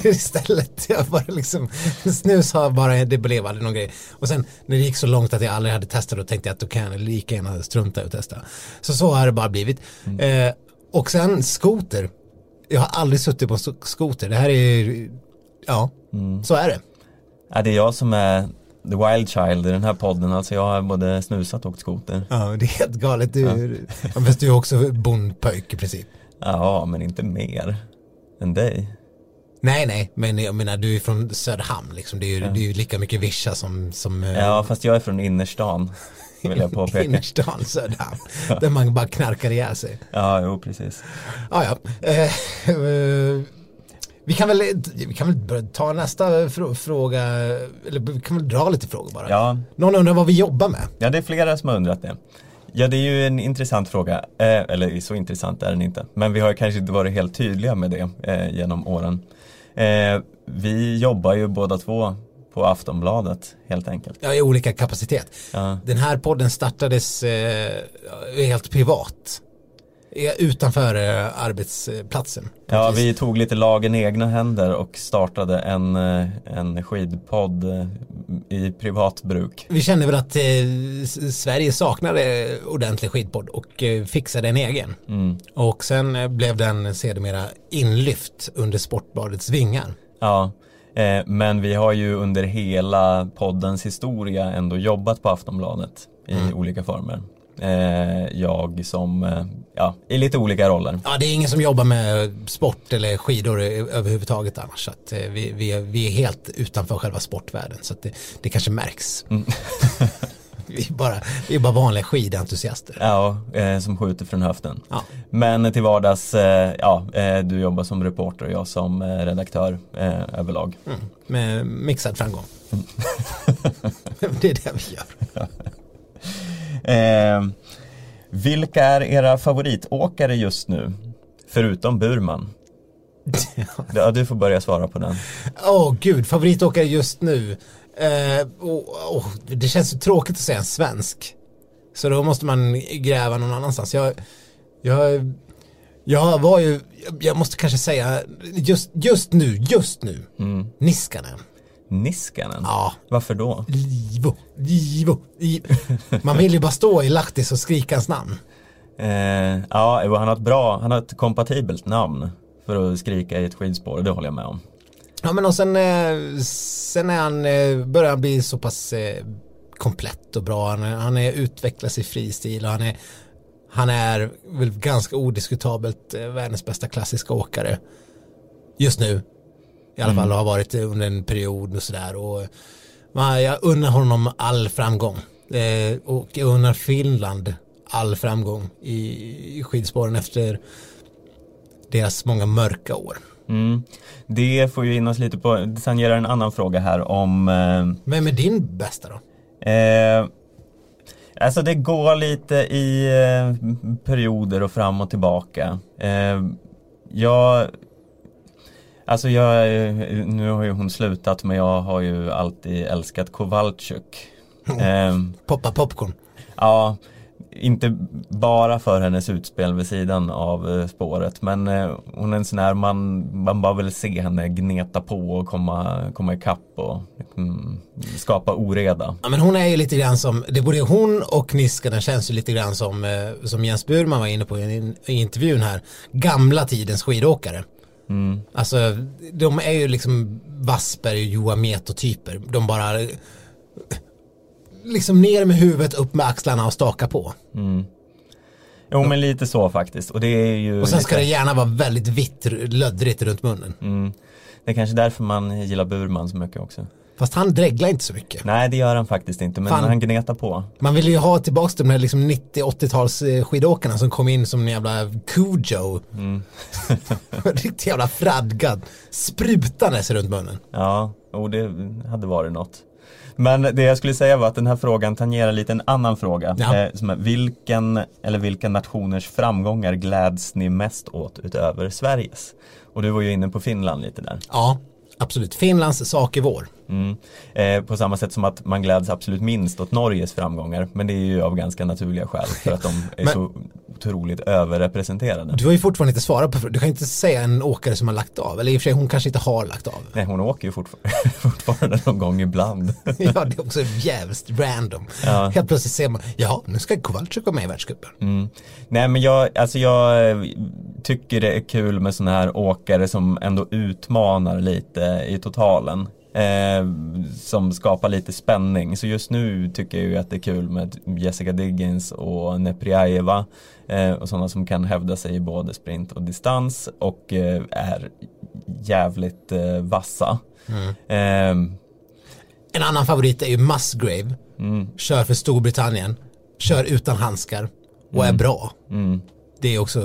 istället. Jag bara liksom, snus har bara, det blev aldrig någon grej. Och sen när det gick så långt att jag aldrig hade testat då tänkte jag att då kan jag lika gärna strunta att testa. Så så har det bara blivit. Eh, och sen skoter. Jag har aldrig suttit på skoter. Det här är, ja, så är det. Ja, det är jag som är the wild child i den här podden. Alltså jag har både snusat och åkt skoter. Ja, det är helt galet. Du, ja. Fast du är också bondpöjk i princip. Ja, men inte mer än dig. Nej, nej, men jag menar du är från Söderhamn liksom. Det är ju, det är ju lika mycket vischa som, som eh, Ja, fast jag är från innerstan. Vill jag påpeka. innerstan Söderhamn. där man bara knarkar ihjäl sig. Ja, jo precis. Ja, ja. Eh, eh, vi kan väl, vi kan väl ta nästa frå- fråga, eller vi kan väl dra lite frågor bara. Ja, Någon undrar vad vi jobbar med. ja, det är flera som har undrat det. Ja, det är ju en intressant fråga. Eh, eller så intressant är den inte. Men vi har kanske inte varit helt tydliga med det eh, genom åren. Eh, vi jobbar ju båda två på Aftonbladet helt enkelt. Ja, i olika kapacitet. Ja. Den här podden startades eh, helt privat. Utanför eh, arbetsplatsen. Ja, vi tog lite lagen i egna händer och startade en, eh, en skidpodd eh, i privat bruk. Vi kände väl att eh, Sverige saknade ordentlig skidpodd och eh, fixade en egen. Mm. Och sen blev den sedermera inlyft under Sportbladets vingar. Ja, eh, men vi har ju under hela poddens historia ändå jobbat på Aftonbladet i olika former. Eh, jag som, eh, ja, i lite olika roller. Ja, det är ingen som jobbar med sport eller skidor överhuvudtaget annars. Så eh, vi, vi, är, vi är helt utanför själva sportvärlden. Så det, det kanske märks. vi, är bara, vi är bara vanliga skidentusiaster. Ja, eh, som skjuter från höften. Ja. Men till vardags, eh, ja, du jobbar som reporter och jag som redaktör eh, överlag. Mm. Med mixad framgång. det är det vi gör. Eh, vilka är era favoritåkare just nu? Förutom Burman. Ja, du får börja svara på den. Åh gud, favoritåkare just nu. Eh, åh, åh, det känns så tråkigt att säga en svensk. Så då måste man gräva någon annanstans. Jag, jag, Jag var ju, jag måste kanske säga, just, just nu, just nu, Mm. Niskanen. Niskanen? Ja. Varför då? Livo, Livo, Livo. Man vill ju bara stå i Lahtis och skrika hans namn. Eh, ja, han har ett bra, han har ett kompatibelt namn för att skrika i ett skidspår, det håller jag med om. Ja men och sen, eh, sen är han, eh, börjar han bli så pass eh, komplett och bra. Han, är- han är utvecklas i fristil och han är, han är väl ganska odiskutabelt världens bästa klassiska åkare. Just nu. I alla fall och har varit under en period och sådär. Och man, jag unnar honom all framgång. Eh, och jag unnar Finland all framgång i, i skidspåren efter deras många mörka år. Mm. Det får ju in oss lite på, det tangerar en annan fråga här om eh, Vem är din bästa då? Eh, alltså det går lite i eh, perioder och fram och tillbaka. Eh, jag Alltså jag, eh, nu har ju hon slutat men jag har ju alltid älskat Kowalczyk. Eh, Poppa popcorn. ja, inte bara för hennes utspel vid sidan av eh, spåret men eh, hon är en sån här man, man bara vill se henne gneta på och komma, komma ikapp och mm, skapa oreda. Ja men hon är ju lite grann som, det både hon och Niskanen känns ju lite grann som, som Jens Burman var inne på i intervjun här, gamla tidens skidåkare. Mm. Alltså de är ju liksom Wassberg och Johan Mieto-typer. De bara liksom ner med huvudet, upp med axlarna och staka på. Jo men lite så faktiskt och det är ju Och sen ska det lite, gärna vara väldigt vitt, löddrigt runt munnen. mm, Det är kanske därför man gillar Burman så mycket också Fast han dreglar inte så mycket. Nej det gör han faktiskt inte men Fan. han gnetar på Man vill ju ha tillbaka de här liksom 90-80-tals eh, skidåkarna som kom in som en jävla Cujo. Mm. Riktigt jävla fradgad. Sprutandes runt munnen. Ja, och det hade varit något men det jag skulle säga var att den här frågan tangerar lite en annan fråga. Ja. Eh, som är, vilken eller vilka nationers framgångar gläds ni mest åt utöver Sveriges? Och du var ju inne på Finland lite där. Ja, absolut. Finlands sak är vår. Mm. Eh, på samma sätt som att man gläds absolut minst åt Norges framgångar. Men det är ju av ganska naturliga skäl för att de är Men- så otroligt överrepresenterade. Du har ju fortfarande inte svarat på Du kan inte säga en åkare som har lagt av. Eller i och för sig, hon kanske inte har lagt av. Nej, hon åker ju fortfar- fortfarande någon gång ibland. ja, det är också jävligt random. Ja. Helt plötsligt ser man, ja, nu ska Kowalczyk vara med i världscupen. Mm. Nej men jag, alltså jag eh, tycker det är kul med sådana här åkare som ändå utmanar lite i totalen. Eh, som skapar lite spänning. Så just nu tycker jag ju att det är kul med Jessica Diggins och Nepriaeva. Eh, och sådana som kan hävda sig i både sprint och distans och eh, är jävligt eh, vassa. Eh, En annan favorit är ju Musgrave. mm, Kör för Storbritannien. Kör utan handskar. Och är bra. mm. Det, är också,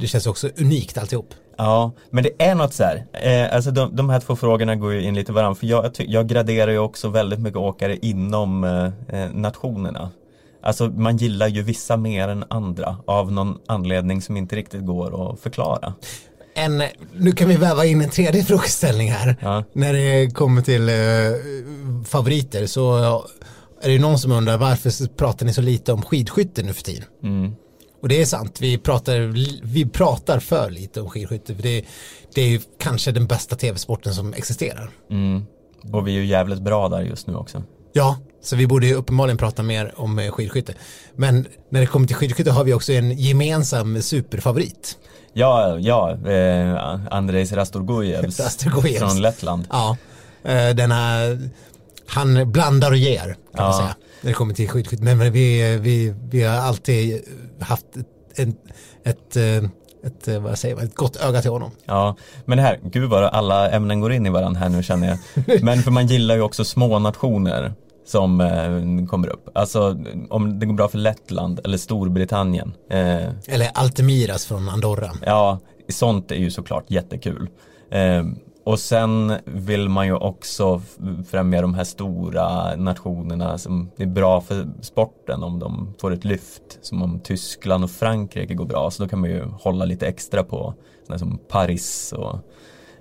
det känns också unikt alltihop. Ja, men det är något så här. Eh, alltså de, de här två frågorna går ju in lite varandra. För jag, jag graderar ju också väldigt mycket åkare inom eh, eh, nationerna. Alltså man gillar ju vissa mer än andra av någon anledning som inte riktigt går att förklara. En, nu kan vi väva in en tredje frågeställning här. Ja. När det kommer till eh, favoriter så är det någon som undrar varför pratar ni så lite om skidskytte nu för tiden? Mm. Och det är sant, vi pratar, vi pratar för lite om skidskytte. För det, det är ju kanske den bästa tv-sporten som existerar. Mm. Och vi är ju jävligt bra där just nu också. Ja, så vi borde ju uppenbarligen prata mer om eh, skidskytte. Men när det kommer till skidskytte har vi också en gemensam superfavorit. Ja, ja, eh, Andrejs Rastorgujevs. från Lettland. Ja, eh, denna, han blandar och ger kan man Ja. säga. När det kommer till skidskytte. Men men vi, vi, vi har alltid haft ett, ett, ett, eh, ett, eh, vad säger man, ett gott öga till honom. Ja, men det här, gud vad alla ämnen går in i varandra här nu känner jag. Men för man gillar ju också små nationer som eh, kommer upp. Alltså om det går bra för Lettland eller Storbritannien. Eh, Eller Altemiras från Andorra. ja, sånt är ju såklart jättekul. Eh, och sen vill man ju också främja de här stora nationerna som är bra för sporten om de får ett lyft. Som om Tyskland och Frankrike går bra så då kan man ju hålla lite extra på sådana som Paris och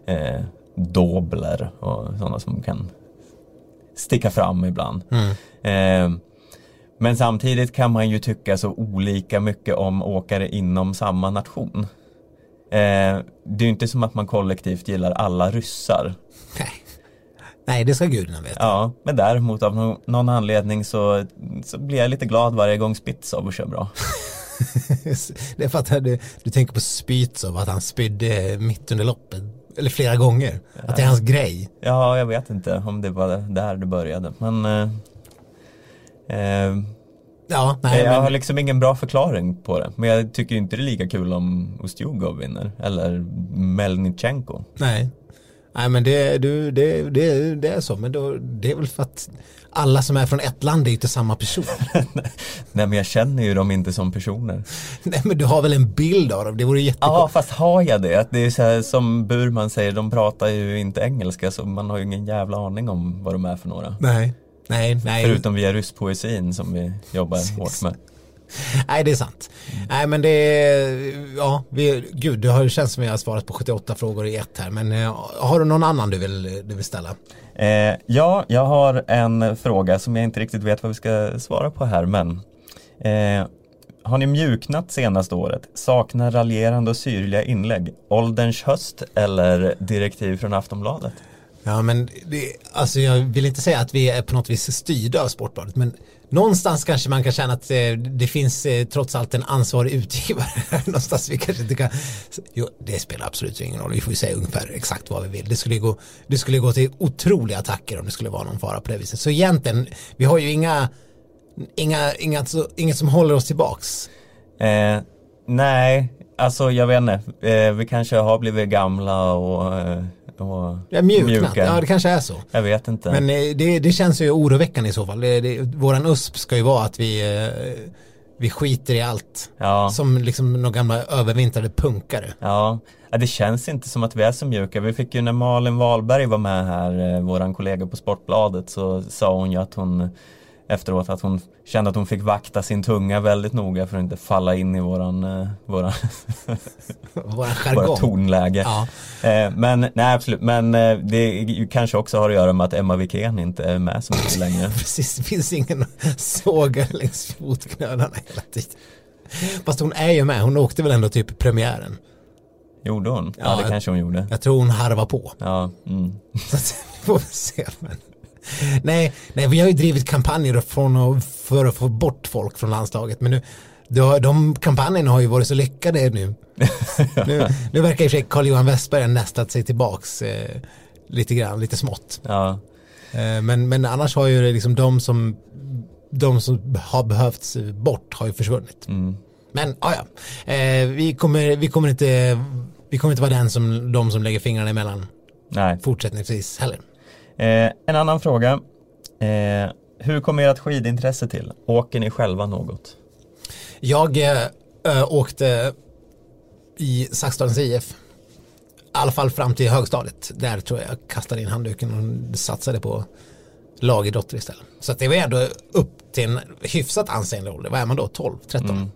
eh, Dobler och sådana som kan sticka fram ibland. Eh, men samtidigt kan man ju tycka så olika mycket om åkare inom samma nation. Eh, det är ju inte som att man kollektivt gillar alla ryssar. Nej. Nej, det ska gudarna veta. Ja, men däremot av någon, någon anledning så, så blir jag lite glad varje gång Spitsov kör bra. det är för att du, du tänker på Spytsov, att han spydde mitt under loppet. Eller flera gånger. Att det är hans grej. Ja, jag vet inte om det var där det började. Men eh, eh, Ja, nej, jag men, har liksom ingen bra förklaring på det. Men jag tycker inte det är lika kul om Ustjugov vinner. Eller Melnichenko. nej. Nej men det, du, det, det, det är så, men då, det är väl för att alla som är från ett land är inte samma person. Nej men jag känner ju dem inte som personer. Nej men du har väl en bild av dem, det vore Ja jättekonstigt. fast har jag det? Att det är så här, som Burman säger, de pratar ju inte engelska så man har ju ingen jävla aning om vad de är för några. Nej, nej, nej. Förutom via rysspoesin som vi jobbar hårt med. Nej, det är sant. Nej, men det är, ja, vi, gud, det har känts som jag har svarat på 78 frågor i ett här, men eh, har du någon annan du vill, du vill ställa? Eh, ja, jag har en fråga som jag inte riktigt vet vad vi ska svara på här, men eh, har ni mjuknat senaste året? Saknar raljerande och syrliga inlägg? Ålderns höst eller direktiv från Aftonbladet? Ja, men det, alltså jag vill inte säga att vi är på något vis styrda av Sportbladet, men någonstans kanske man kan känna att eh, det finns eh, trots allt en ansvarig utgivare. någonstans vi kanske inte kan, jo, det spelar absolut ingen roll, vi får ju säga ungefär exakt vad vi vill. Det skulle gå, det skulle gå till otroliga attacker om det skulle vara någon fara på det viset. Så egentligen, vi har ju inga, inga, inga så, inget som håller oss tillbaks. Eh, nej, alltså jag vet inte. Eh, vi kanske har blivit gamla och, eh, och Ja, mjuknat, mjuka. ja det kanske är så. Jag vet inte. Men eh, det, det känns ju oroväckande i så fall. Det, det, våran USP ska ju vara att vi, eh, vi skiter i allt. ja. Som liksom några gamla övervintrade punkare. Ja, Ja, det känns inte som att vi är så mjuka. Vi fick ju när Malin Wahlberg var med här, eh, våran kollega på Sportbladet, så sa hon ju att hon efteråt att hon kände att hon fick vakta sin tunga väldigt noga för att inte falla in i våran, eh, våran, våra tonläge. Ja. Eh, Men nej absolut, men eh, det kanske också har att göra med att Emma Wikén inte är med så mycket längre. Precis, det finns ingen såga längs fotknölarna hela tiden. Fast hon är ju med, hon åkte väl ändå typ premiären. Gjorde hon? Ja, Ja, det jag- kanske hon gjorde. Jag tror hon harvar på. Ja, mm. Så att, vi får väl se. Men. Nej, nej, vi har ju drivit kampanjer från för att få bort folk från landslaget. Men nu, de, de kampanjerna har ju varit så lyckade nu. nu, nu verkar i och för sig Carl-Johan Westberg ha nästat sig tillbaks eh, lite grann, lite smått. ja. Eh, men, men annars har ju det liksom de som, de som har behövts bort har ju försvunnit. Mm. Men ah, ja, eh, vi, kommer, vi, kommer inte, vi kommer inte vara den som, de som lägger fingrarna emellan Nej. fortsättningsvis heller. Eh, en annan fråga. Eh, hur kommer ert skidintresse till? Åker ni själva något? Jag eh, ö, åkte i Saxdalens IF. I alla fall fram till högstadiet. Där tror jag jag kastade in handduken och satsade på lagidrotter istället. Så det var ändå upp till en hyfsat ansenlig ålder. Vad är man då? 12, 13? Mm.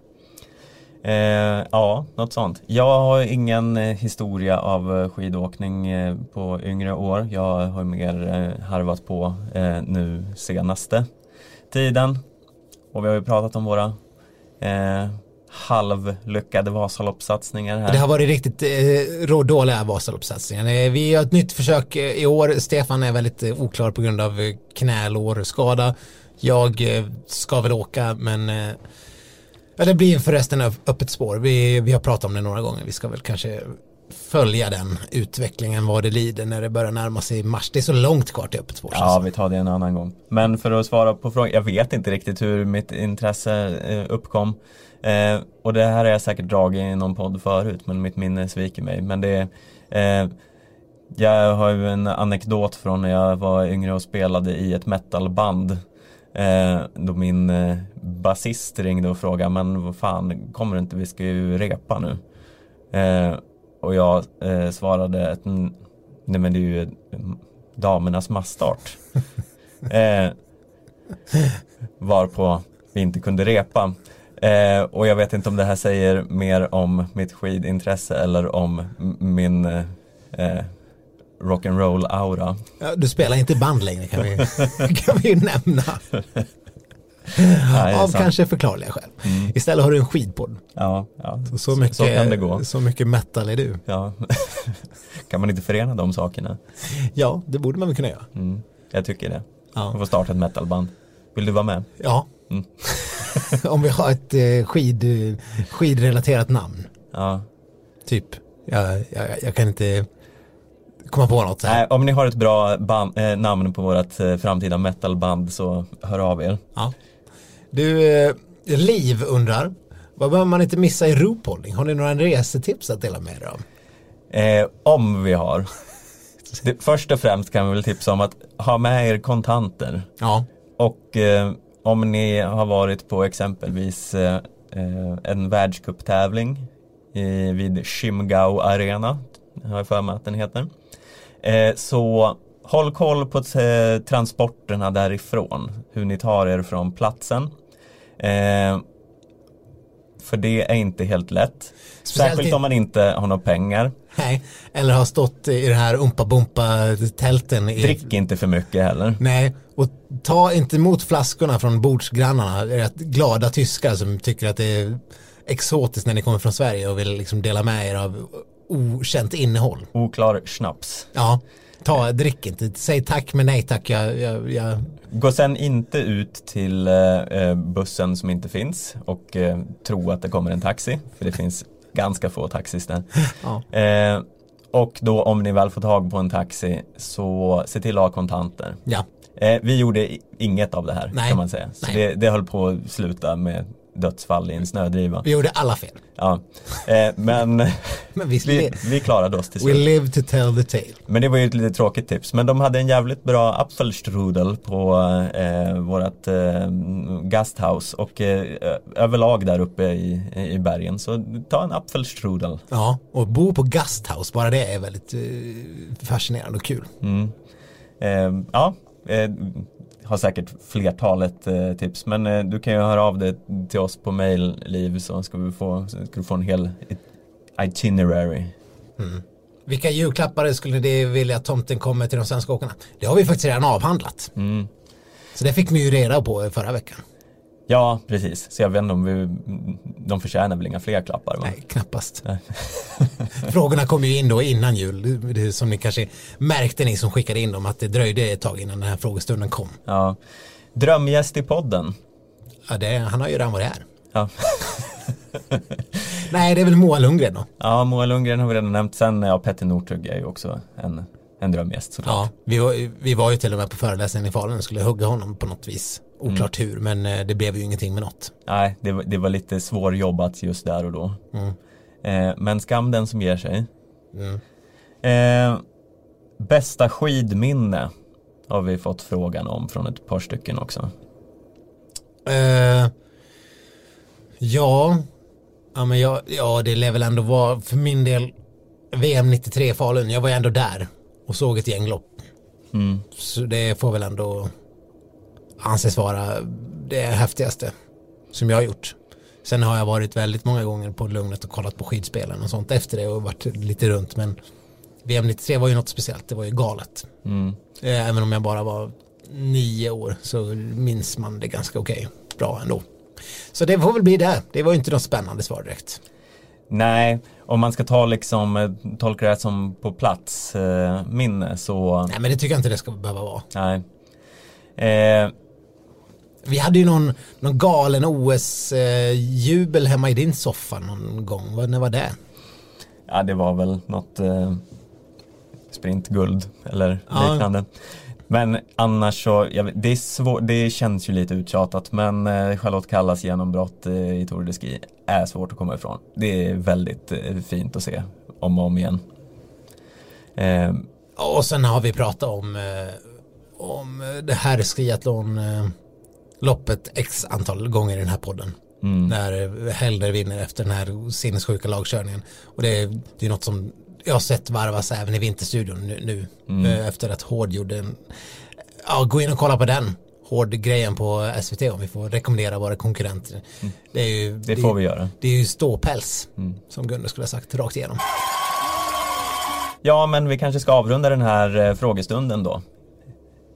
Eh, ja, något sånt. Jag har ingen eh, historia av eh, skidåkning eh, på yngre år. Jag har mer harvat på eh, nu senaste tiden. Och vi har ju pratat om våra eh, halvlyckade Vasaloppssatsningar här. Det har varit riktigt eh, rå- dåliga Vasaloppssatsningar. Vi har ett nytt försök i år. Stefan är väldigt oklar på grund av knälårskada. Jag eh, ska väl åka men eh, ja, det blir förresten öppet spår. Vi, vi har pratat om det några gånger. Vi ska väl kanske följa den utvecklingen vad det lider när det börjar närma sig mars. Det är så långt kvar till öppet spår. Ja, vi tar det en annan gång. Men för att svara på frågan, jag vet inte riktigt hur mitt intresse eh, uppkom. Eh, och det här har jag säkert dragit i någon podd förut, men mitt minne sviker mig. Men det eh, jag har ju en anekdot från när jag var yngre och spelade i ett metalband. Eh, då min eh, basist ringde och frågade, men vad fan, kommer du inte, vi ska ju repa nu. Eh, och jag eh, svarade att "Mm, nej men det är ju mm, damernas massstart. eh, varpå vi inte kunde repa. Eh, och jag vet inte om det här säger mer om mitt skidintresse eller om min eh, eh, rock'n'roll aura. Ja, du spelar inte band längre kan vi, kan vi ju nämna. Nej, Av sant. kanske förklarliga skäl. Mm. Istället har du en skidpodd. Ja, ja. Så, så, mycket, så kan det gå. så mycket metal är du. Ja. kan man inte förena de sakerna? Ja, det borde man väl kunna göra. Mm. Jag tycker det. Ja. får starta ett metalband. Vill du vara med? ja. Mm. Om vi har ett eh, skid, eh, skidrelaterat namn. Ja. Typ. Jag, jag, jag kan inte komma på något. Här. Om ni har ett bra band, eh, namn på vårt eh, framtida metalband så hör av er. Ja. Du, eh, Liv undrar. Vad behöver man inte missa i Ruhpolding? Har ni några resetips att dela med er av? Eh, om vi har. Det, först och främst kan vi väl tipsa om att ha med er kontanter. Ja. Och eh, om ni har varit på exempelvis eh, eh, en världscuptävling vid Shimgao Arena, har jag för mig att den heter. Eh, så håll koll på eh, transporterna därifrån, hur ni tar er från platsen. Eh, för det är inte helt lätt. Speciellt Särskilt om man inte har några pengar. Nej, eller har stått i det här umpa-bumpa-tälten. i- Drick inte för mycket heller. Nej, och ta inte emot flaskorna från bordsgrannarna. Rätt glada tyskar som tycker att det är exotiskt när ni kommer från Sverige och vill liksom dela med er av okänt innehåll. Oklar schnaps. Ja, ta, drick inte. Säg tack men nej tack. Jag, jag, jag, Gå sen inte ut till eh, eh, bussen som inte finns och eh, tro att det kommer en taxi. För det finns ganska få taxis där. ja. Eh, och då om ni väl får tag på en taxi så se till att ha kontanter. ja. Eh, vi gjorde inget av det här Nej. kan man säga. Så det, det höll på att sluta med dödsfall i en snödriva. Vi gjorde alla fel. Ja. Eh, men Men vi, vi, vi, klarade oss till we slut. live to tell the tale. Men det var ju ett lite tråkigt tips. Men de hade en jävligt bra Apfelstrudel på eh, vårat eh, gasthouse och eh, överlag där uppe i, i bergen. Så ta en Apfelstrudel. Ja, och bo på gasthouse, bara det är väldigt eh, fascinerande och kul. Mm. Eh, ja, eh, har säkert flertalet eh, tips. Men eh, du kan ju höra av dig till oss på mail, Liv, så ska, vi få, ska du få en hel itinerary. Vilka julklappar skulle ni vilja att tomten kommer till de svenska åkarna? Det har vi faktiskt redan avhandlat. Mm. Så det fick vi ju reda på förra veckan. Ja, precis. Så jag vet inte om vi, de förtjänar väl inga fler klappar? Va? Nej, knappast. Nej. Frågorna kom ju in då innan jul. Det- det Som ni kanske märkte ni som skickade in dem att det dröjde ett tag innan den här frågestunden kom. Ja. Drömgäst i podden. Ja, det, han har ju redan varit här. Ja. Nej, det är väl Moa Lundgren då. ja, Moa Lundgren har vi redan nämnt. Sen, ja, Petter Northug är ju också en, en drömgäst såklart. Ja, vi var, vi var ju till och med på föreläsningen i Falun och skulle hugga honom på något vis. Oklart hur, men eh, det blev ju ingenting med något. Nej, det, var- det var lite svårjobbat just där och då. Mm. Eh, men skam den som ger sig. Mm. Eh, bästa skidminne har vi fått frågan om från ett par stycken också. Eh, ja, ja, men jag, ja, det lär väl ändå vara för min del VM 93 i Falun. Jag var ju ändå där och såg ett gäng lopp. Mm. Så det får väl ändå anses vara det häftigaste som jag har gjort. Sen har jag varit väldigt många gånger på Lugnet och kollat på skidspelen och sånt efter det och varit lite runt. Men VM 93 var ju något speciellt, det var ju galet. Mm. Eh, Även om jag bara var nio år så minns man det ganska okej. Bra ändå. Så det får väl bli det. Det var ju inte något spännande svar direkt. Nej, om man ska ta liksom, eh, tolka det som på plats eh, minne så Nej men det tycker jag inte det ska behöva vara. nej. Eh, Vi hade ju någon, någon galen OS-jubel hemma i din soffa någon gång. Vad, när var det? ja, det var väl något eh, sprintguld eller Ja. liknande. Men annars så, jag det, är svår, det känns ju lite uttjatat men eh, Charlotte Kallas genombrott eh, i Tour de Ski är svårt att komma ifrån. Det är väldigt eh, fint att se om och om igen. Eh, Och sen har vi pratat om, eh, om eh, det här skiathlon eh, loppet x antal gånger i den här podden. mm, När Helder vinner efter den här sinnessjuka lagkörningen. Och det är, det är något som jag har sett varvas även i Vinterstudion nu, nu Mm. eh, efter att Hård gjorde en, ja gå in och kolla på den Hård-grejen på SVT om vi får rekommendera våra konkurrenter. Det, är ju, Mm. det är- får vi göra. Det är ju ståpäls Mm. som Gunnar skulle ha sagt rakt igenom. Ja, men vi kanske ska avrunda den här eh, frågestunden då.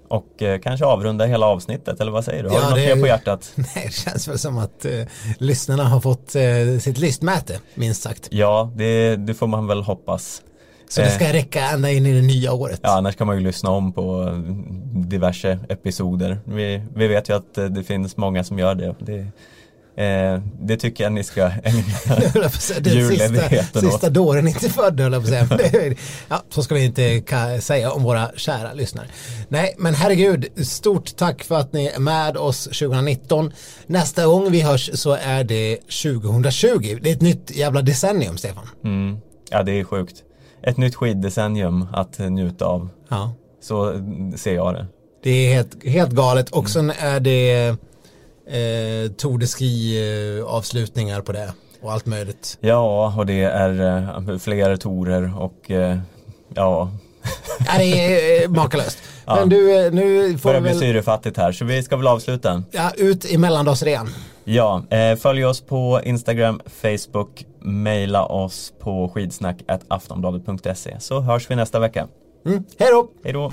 Och eh, kanske avrunda hela avsnittet eller vad säger du? Har Ja, du något det- mer på hjärtat? Nej, det känns väl som att eh, lyssnarna har fått eh, sitt listmäte, minst sagt. Ja, det, det får man väl hoppas. Så det Eh. ska räcka ända in i det nya året. Ja, annars kan man ju lyssna om på diverse episoder. Vi, vi vet ju att eh, det finns många som gör det. Det, eh, det tycker jag ni ska ägna sista, julledigheten åt. sista dåren inte född höll jag på att säga. Ja, så ska vi inte säga om våra kära lyssnare. Nej, men herregud, stort tack för att ni är med oss 2019. Nästa gång vi hörs så är det 2020. Det är ett nytt jävla decennium, Stefan. Mm. Ja, det är sjukt. Ett nytt skiddecennium att njuta av. Ja. Så mm, ser jag det. Det är helt, helt galet och sen är det eh, Tour de Ski eh, avslutningar på det och allt möjligt. Ja, och det är eh, fler torer och eh, ja, Ja, det är eh, makalöst. Ja. Men du, eh, nu får börjar vi bli väl syrefattigt här så vi ska väl avsluta. ja, ut i mellandagsrean. Ja, eh, följ oss på Instagram, Facebook, mejla oss på skidsnack aftonbladet.se så hörs vi nästa vecka. Mm. Hej då! Hej då!